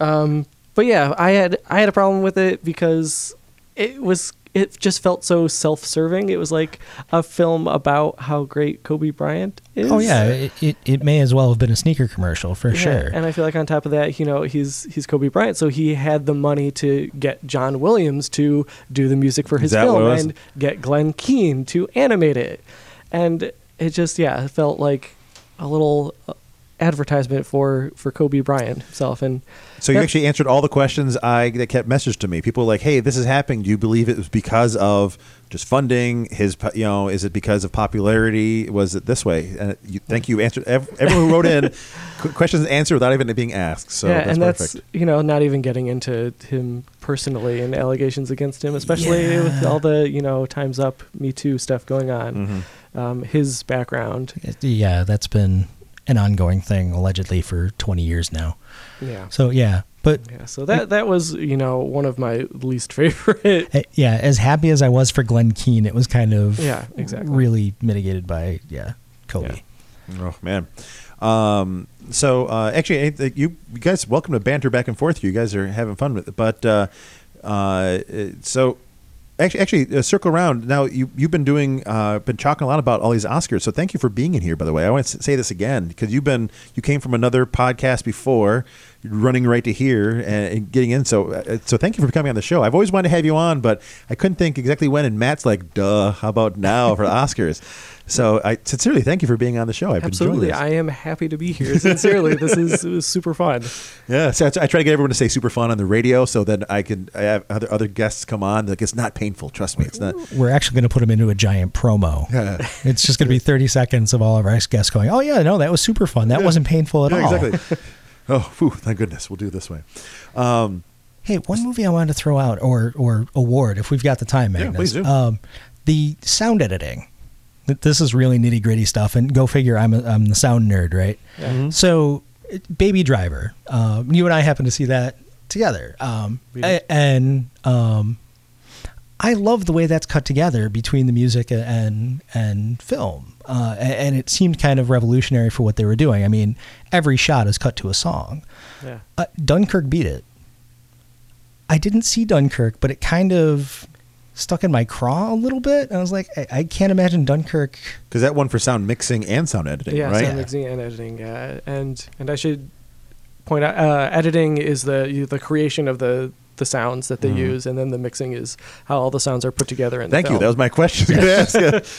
Um, but yeah, I had I had a problem with it because it was it just felt so self-serving. It was like a film about how great Kobe Bryant is. Oh yeah, it, it, it may as well have been a sneaker commercial for Yeah, sure. And I feel like on top of that, you know, he's he's Kobe Bryant, so he had the money to get John Williams to do the music for his film and get Glenn Keane to animate it. And it just yeah, it felt like a little uh, advertisement for for Kobe Bryant himself and So you actually answered all the questions I that kept messaged to me. People were like, "Hey, this is happening. Do you believe it was because of just funding? His, you know, is it because of popularity? Was it this way?" And you, thank you. Answered ev- everyone who wrote in qu- questions answered without even it being asked. So yeah, that's and perfect. that's you know not even getting into him personally and allegations against him, especially with all the you know Times Up, Me Too stuff going on. Mhm. Um, his background, yeah, that's been an ongoing thing allegedly for 20 years now. yeah, So yeah, but yeah. So that that was you know one of my least favorite. uh, yeah, as happy as I was for Glenn Keane, it was kind of Yeah, exactly. really mitigated by yeah Kobe. Yeah. Oh man. Um, so uh, actually, you, you guys welcome to banter back and forth. You guys are having fun with it, but uh, uh, so actually, actually, uh, circle around. Now you you've been doing uh, been talking a lot about all these Oscars. So thank you for being in here. By the way, I want to say this again because you've been you came from another podcast before, running right to here and, and getting in. So uh, so thank you for coming on the show. I've always wanted to have you on, but I couldn't think exactly when. And Matt's like, "Duh, how about now for the Oscars?" So I sincerely thank you for being on the show. I've Absolutely, been I am happy to be here. Sincerely, this is it was super fun. Yeah, so I, I try to get everyone to say super fun on the radio, so that I can I have other other guests come on. Like it's not painful. Trust me, it's not. We're actually going to put them into a giant promo. Yeah. It's just going to be 30 seconds of all of our guests going, "Oh yeah, no, that was super fun. That Yeah. wasn't painful at Yeah, all." exactly. oh, whew, thank goodness. We'll do it this way. Um, Hey, one movie I wanted to throw out or or award if we've got the time, Yeah, please do. Um, the sound editing. Th- This is really nitty gritty stuff, and go figure. I'm a, I'm the sound nerd, right? Yeah. Mhm. So, Baby Driver. Um, you and I happened to see that together, um, We a- and um, I love the way that's cut together between the music and and film, uh, and it seemed kind of revolutionary for what they were doing. I mean, every shot is cut to a song. Yeah. Uh, Dunkirk beat it. I didn't see Dunkirk, but it kind of stuck in my craw a little bit. I was like, I, I can't imagine Dunkirk. because that one for sound mixing and sound editing, Yeah, right? sound mixing and editing. Yeah, and and I should point out, uh, editing is the the creation of the the sounds that they Mhm. use, and then the mixing is how all the sounds are put together in the Thank you. That was my question. I was gonna ask you.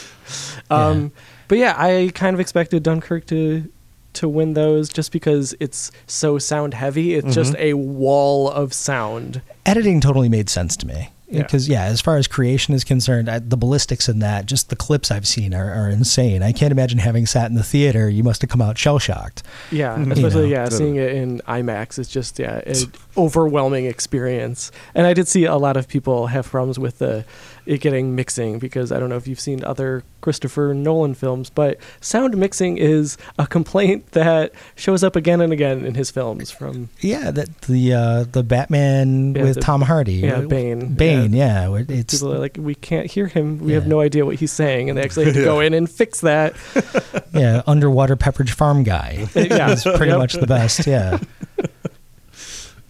Um, But yeah, I kind of expected Dunkirk to to win those just because it's so sound heavy. It's just Mhm. a wall of sound. Editing totally made sense to me. Yeah. Because yeah. as far as creation is concerned, I, the ballistics in that, just the clips I've seen are, are insane. I can't imagine having sat in the theater. You must have come out shell shocked. Yeah, You especially know. yeah, seeing it in IMAX is just yeah, an overwhelming experience. And I did see a lot of people have problems with the it getting mixing because I don't know if you've seen other Christopher Nolan films, but sound mixing is a complaint that shows up again and again in his films. From Yeah, that the uh, the Batman Yeah, with the- Tom Hardy. yeah, Bane. Bane, yeah. where it's people are like, we can't hear him. We have no idea what he's saying, and they actually had to go in and fix that. yeah, underwater Pepperidge Farm guy. Yeah, It's pretty Yep. much the best. Yeah.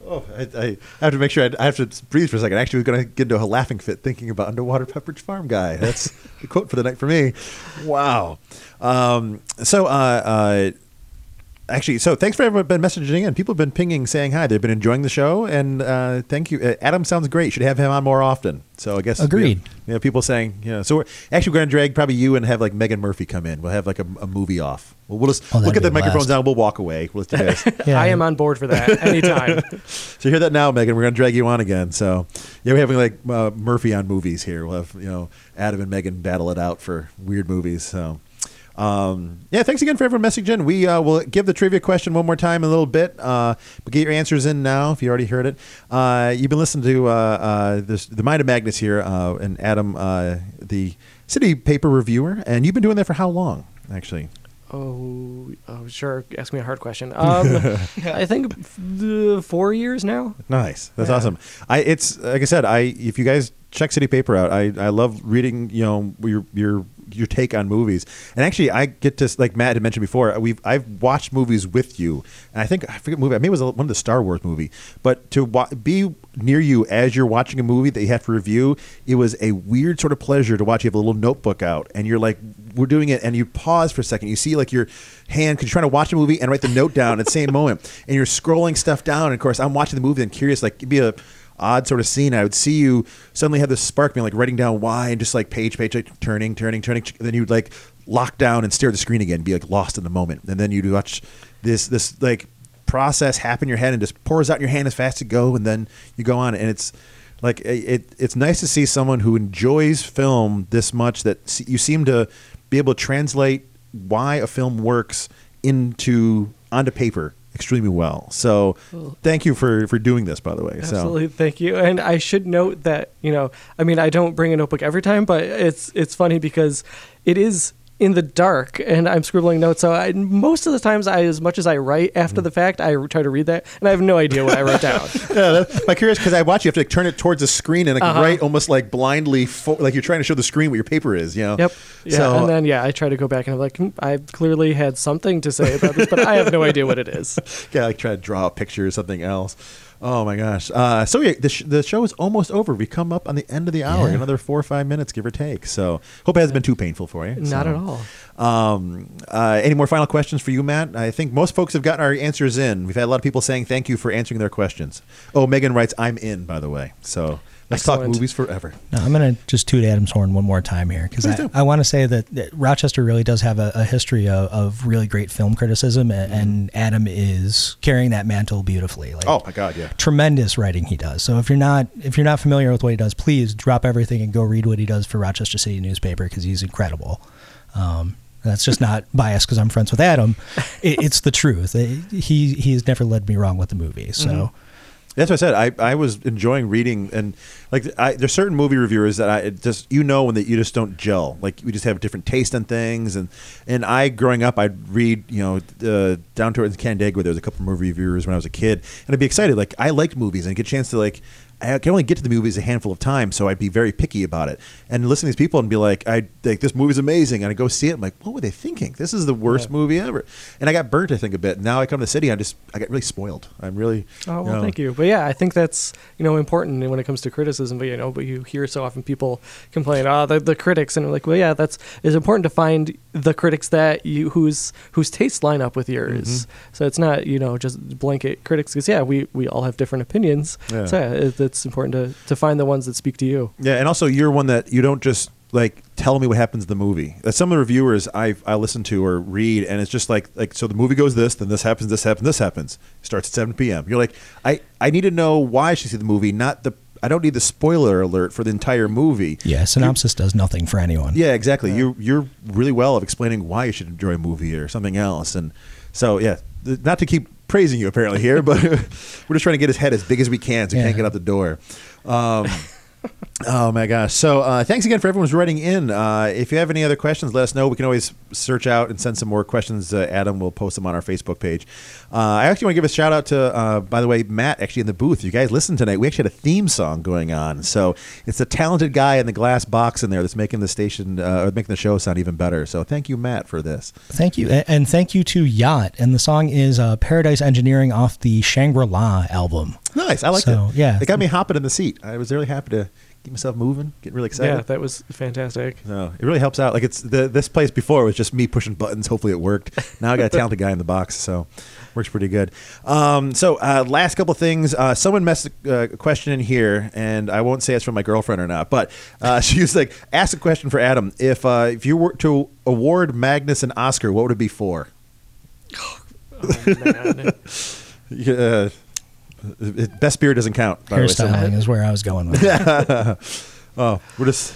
Oh, I, I have to make sure I, I have to breathe for a second. Actually, I was going to get into a laughing fit thinking about Underwater Pepperidge Farm guy. That's the quote for the night for me. Wow. Um, so, uh, uh, actually, so thanks for everyone been messaging in. People have been pinging saying hi. They've been enjoying the show, and uh, thank you. Uh, Adam sounds great. Should have him on more often. So I guess Agreed. You know, people saying, you know, so we're actually we're going to drag probably you and have like Megan Murphy come in. We'll have like a, a movie off. Well, we'll just Oh, we'll the microphones blast. down. We'll walk away. We'll let you guys. Yeah. I am on board for that anytime. So hear that now, Megan. We're going to drag you on again. So yeah, we're having like uh, Murphy on movies here. We'll have you know Adam and Megan battle it out for weird movies. So um, yeah, thanks again for everyone messaging in. We uh, will give the trivia question one more time in a little bit. Uh, but get your answers in now if you already heard it. Uh, you've been listening to uh, uh, this, the Mind of Magnus here, uh, and Adam, uh, the city paper reviewer, and you've been doing that for how long? Actually, Oh, oh, sure. Ask me a hard question. Um, I think uh, four years now. Nice. That's Yeah. awesome. I it's like I said, I if you guys check City Paper out, I, I love reading, you know, your your your take on movies. And actually I get to like Matt had mentioned before, uh, we've I've watched movies with you. And I think I forget movie, maybe it was one of the Star Wars movie, but to wa- be near you as you're watching a movie that you have to review, it was a weird sort of pleasure to watch you have a little notebook out and you're like we're doing it and you pause for a second. You see like your hand because you're trying to watch a movie and write the note down at the same moment and you're scrolling stuff down and of course I'm watching the movie and curious like it'd be a odd sort of scene. I would see you suddenly have this spark being like writing down why and just like page, page, like turning, turning, turning. Then you'd like lock down and stare at the screen again, be like lost in the moment. And then you'd watch this, this like process happen in your head and just pours out in your hand as fast as it go. And then you go on and it's like, it, it's nice to see someone who enjoys film this much that you seem to be able to translate why a film works into onto paper extremely well. So thank you for, for doing this, by the way. So. Absolutely, thank you. And I should note that you know, I mean, I don't bring a notebook every time, but it's it's funny because it is in the dark, and I'm scribbling notes. So I, most of the times, I as much as I write after the fact, I try to read that, and I have no idea what I wrote down. yeah, my curious because I watch you have to like, turn it towards the screen and like Uh-huh. write almost like blindly, fo- like you're trying to show the screen what your paper is. You know. Yep. Yeah. So and then yeah, I try to go back and I'm like, hmm, I clearly had something to say about this, but I have no idea what it is. yeah, like try to draw a picture or something else. Oh my gosh! Uh, so yeah, the, sh- the show is almost over. We come up on the end of the hour, Yeah. another four or five minutes, give or take. So hope it hasn't been too painful for you. Not So, at all. Um, uh, any more final questions for you, Matt? I think most folks have gotten our answers in. We've had a lot of people saying thank you for answering their questions. Oh, Megan writes, "I'm in." By the way, so let's talk movies forever. No, I'm going to just toot Adam's horn one more time here because I. I want to say that, that Rochester really does have a, a history of, of really great film criticism, and, and Adam is carrying that mantle beautifully. Like, Oh my God, yeah. tremendous writing he does. So if you're not if you're not familiar with what he does, please drop everything and go read what he does for Rochester City newspaper because he's incredible. Um, that's just not biased because I'm friends with Adam. It, it's the truth. He he has never led me wrong with the movie. So. Mm-hmm. That's what I said. I, I was enjoying reading and like I, there's certain movie reviewers that I just you know when that you just don't gel. Like we just have different taste on things and and I growing up I'd read you know uh, down towards Canandaigua there was a couple of movie reviewers when I was a kid and I'd be excited like I liked movies and get a chance to like I can only get to the movies a handful of times, so I'd be very picky about it. And listen to these people and be like, "I like this movie's amazing," and I go see it. I'm like, "What were they thinking? This is the worst Yeah. movie ever." And I got burnt, I think, a bit. Now I come to the city, I just I get really spoiled. I'm really. Oh well, know, thank you. But yeah, I think that's you know important when it comes to criticism. But you know, but you hear so often people complain, "Ah, the, the critics," and I'm like, well, yeah, that's it's important to find the critics that you whose whose tastes line up with yours. So it's not you know just blanket critics because yeah, we we all have different opinions. Yeah. So yeah, it's important to to find the ones that speak to you. Yeah, and also you're one that you don't just like tell me what happens in the movie. That some of the reviewers I I listen to or read, and it's just like like so the movie goes this, then this happens, this happens, this happens. Starts at 7 p.m. You're like I I need to know why I should see the movie, not the I don't need the spoiler alert for the entire movie. Yeah, synopsis does nothing for anyone. Yeah, exactly. You you're really well of explaining why you should enjoy a movie or something else, and so yeah, th- not to keep praising you apparently here, but we're just trying to get his head as big as we can so he Yeah. can't get out the door. Um, oh my gosh! So uh, thanks again for everyone who's writing in. Uh, if you have any other questions, let us know. We can always search out and send some more questions. Uh, Adam will post them on our Facebook page. Uh, I actually want to give a shout out to, uh, by the way, Matt actually in the booth. You guys listen tonight. We actually had a theme song going on. So it's the talented guy in the glass box in there that's making the station uh, or making the show sound even better. So thank you, Matt, for this. Thank you, and thank you to Yacht. And the song is "Paradise Engineering" off the Shangri La album. Nice. I like So, it. yeah. It got me hopping in the seat. I was really happy to get myself moving, getting really excited. Yeah, that was fantastic. No, it really helps out. Like it's the this place before was just me pushing buttons. Hopefully it worked. Now I got a talented guy in the box, so works pretty good. Um, so uh, last couple of things. Uh, someone messed a uh, question in here, and I won't say it's from my girlfriend or not, but uh, she was like, "Ask a question for Adam. If uh, if you were to award Magnus an Oscar, what would it be for?" Oh, man. Uh, it- best beer doesn't count. By the way, so- Hairstyling is where I was going with. it. oh, we're just.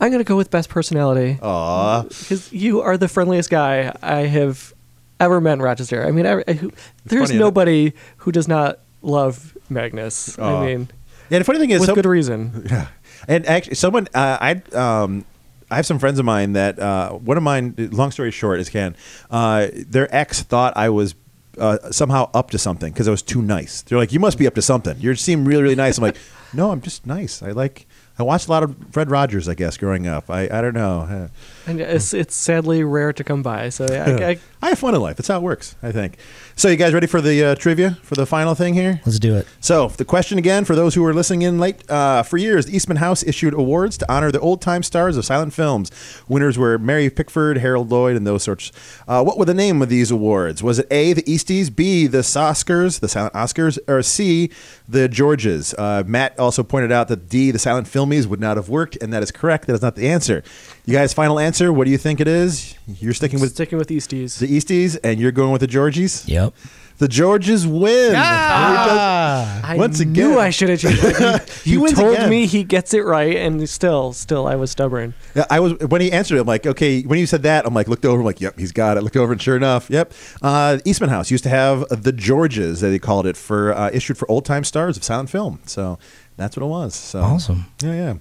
I'm gonna go with best personality Aw. because you are the friendliest guy I have ever met in Rochester. I mean, I, I- who, there's funny, isn't nobody who does not love Magnus. Aw. I mean, Yeah, the funny thing is, with so- good reason. Yeah, and actually, someone uh, I um. I have some friends of mine that uh, one of mine. Long story short, is can Uh, their ex thought I was uh, somehow up to something because I was too nice. They're like, "You must be up to something. You seem really, really nice." I'm like, "No, I'm just nice. I like. I watched a lot of Fred Rogers. I guess growing up. I I don't know. And it's it's sadly rare to come by. So yeah, I, I, I have fun in life. That's how it works. I think. So, you guys ready for the uh, trivia for the final thing here? Let's do it. So, the question again for those who are listening in late, uh, for years, the Eastman House issued awards to honor the old time stars of silent films. Winners were Mary Pickford, Harold Lloyd, and those sorts. Uh, what were the name of these awards? Was it A, the Easties, B, the Oscars, the silent Oscars, or C, the Georges? Uh, Matt also pointed out that D, the silent filmies, would not have worked, and that is correct. That is not the answer. You guys, final answer. What do you think it is? You're sticking with sticking with Easties. the Easties, and you're going with the Georgies? Yep. The Georges win. Ah! I Once knew again. I should have changed. it. He you wins told again. me he gets it right, and still, still, I was stubborn. Yeah, I was when he answered it. I'm like, okay. When you said that, I'm like, looked over. I'm like, yep, he's got it. Looked over, and sure enough, yep. Uh, Eastman House used to have the Georges, that they called it, for uh, issued for old time stars of silent film. So that's what it was. So Awesome. Yeah, yeah,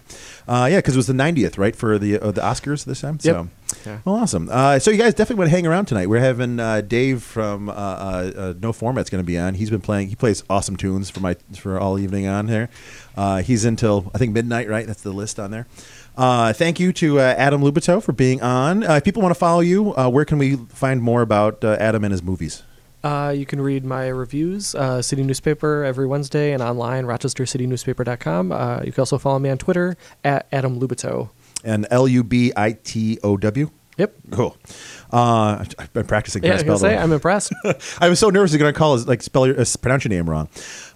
uh, yeah. Because it was the 90th, right, for the uh, the Oscars this time. So. Yeah. Well, awesome. Uh, so you guys definitely want to hang around tonight. We're having uh, Dave from uh, uh, uh, No Format's going to be on. He's been playing. He plays awesome tunes for my for all evening on here. Uh, he's until I think midnight. Right, that's the list on there. Uh, thank you to uh, Adam Lubitow for being on. Uh, if people want to follow you, uh, where can we find more about uh, Adam and his movies? Uh, you can read my reviews, uh, City Newspaper, every Wednesday, and online, rochestercitynewspaper.com. Uh, you can also follow me on Twitter at Adam Lubitow. And L U B I T O W. Yep. Cool. Uh, I've been practicing. Yeah, I was say, I'm impressed. I was so nervous he's going to call like spell your, uh, pronounce your name wrong.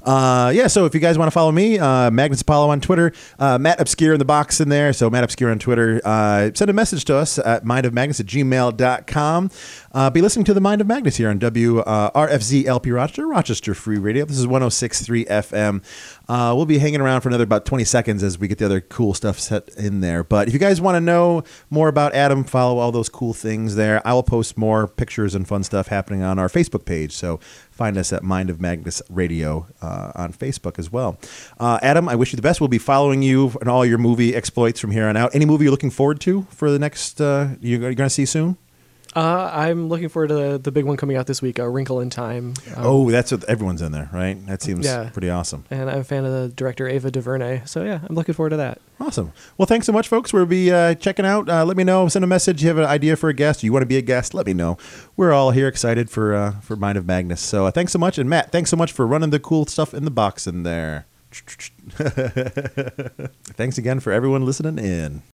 Uh, yeah, so if you guys want to follow me, uh, Magnus Apollo on Twitter, uh, Matt Obscure in the box in there. So Matt Obscure on Twitter. Uh, send a message to us at mindofmagnus at gmail.com. Uh, be listening to the Mind of Magnus here on WRFZ LP Rochester, Rochester Free Radio. This is 1063 FM. Uh, we'll be hanging around for another about 20 seconds as we get the other cool stuff set in there. But if you guys want to know more about Adam, follow all those cool things there. I will post more pictures and fun stuff happening on our Facebook page. So find us at Mind of Magnus Radio uh, on Facebook as well. Uh, Adam, I wish you the best. We'll be following you and all your movie exploits from here on out. Any movie you're looking forward to for the next, uh, you're going to see soon? Uh, I'm looking forward to the, the big one coming out this week, A Wrinkle in Time. Um, oh, that's what everyone's in there, right? That seems Yeah. pretty awesome. And I'm a fan of the director, Ava DuVernay. So, yeah, I'm looking forward to that. Awesome. Well, thanks so much, folks. We'll be uh, checking out. Uh, let me know. Send a message. You have an idea for a guest. You want to be a guest? Let me know. We're all here excited for uh, for Mind of Magnus. So uh, thanks so much, and Matt, thanks so much for running the cool stuff in the box in there. thanks again for everyone listening in.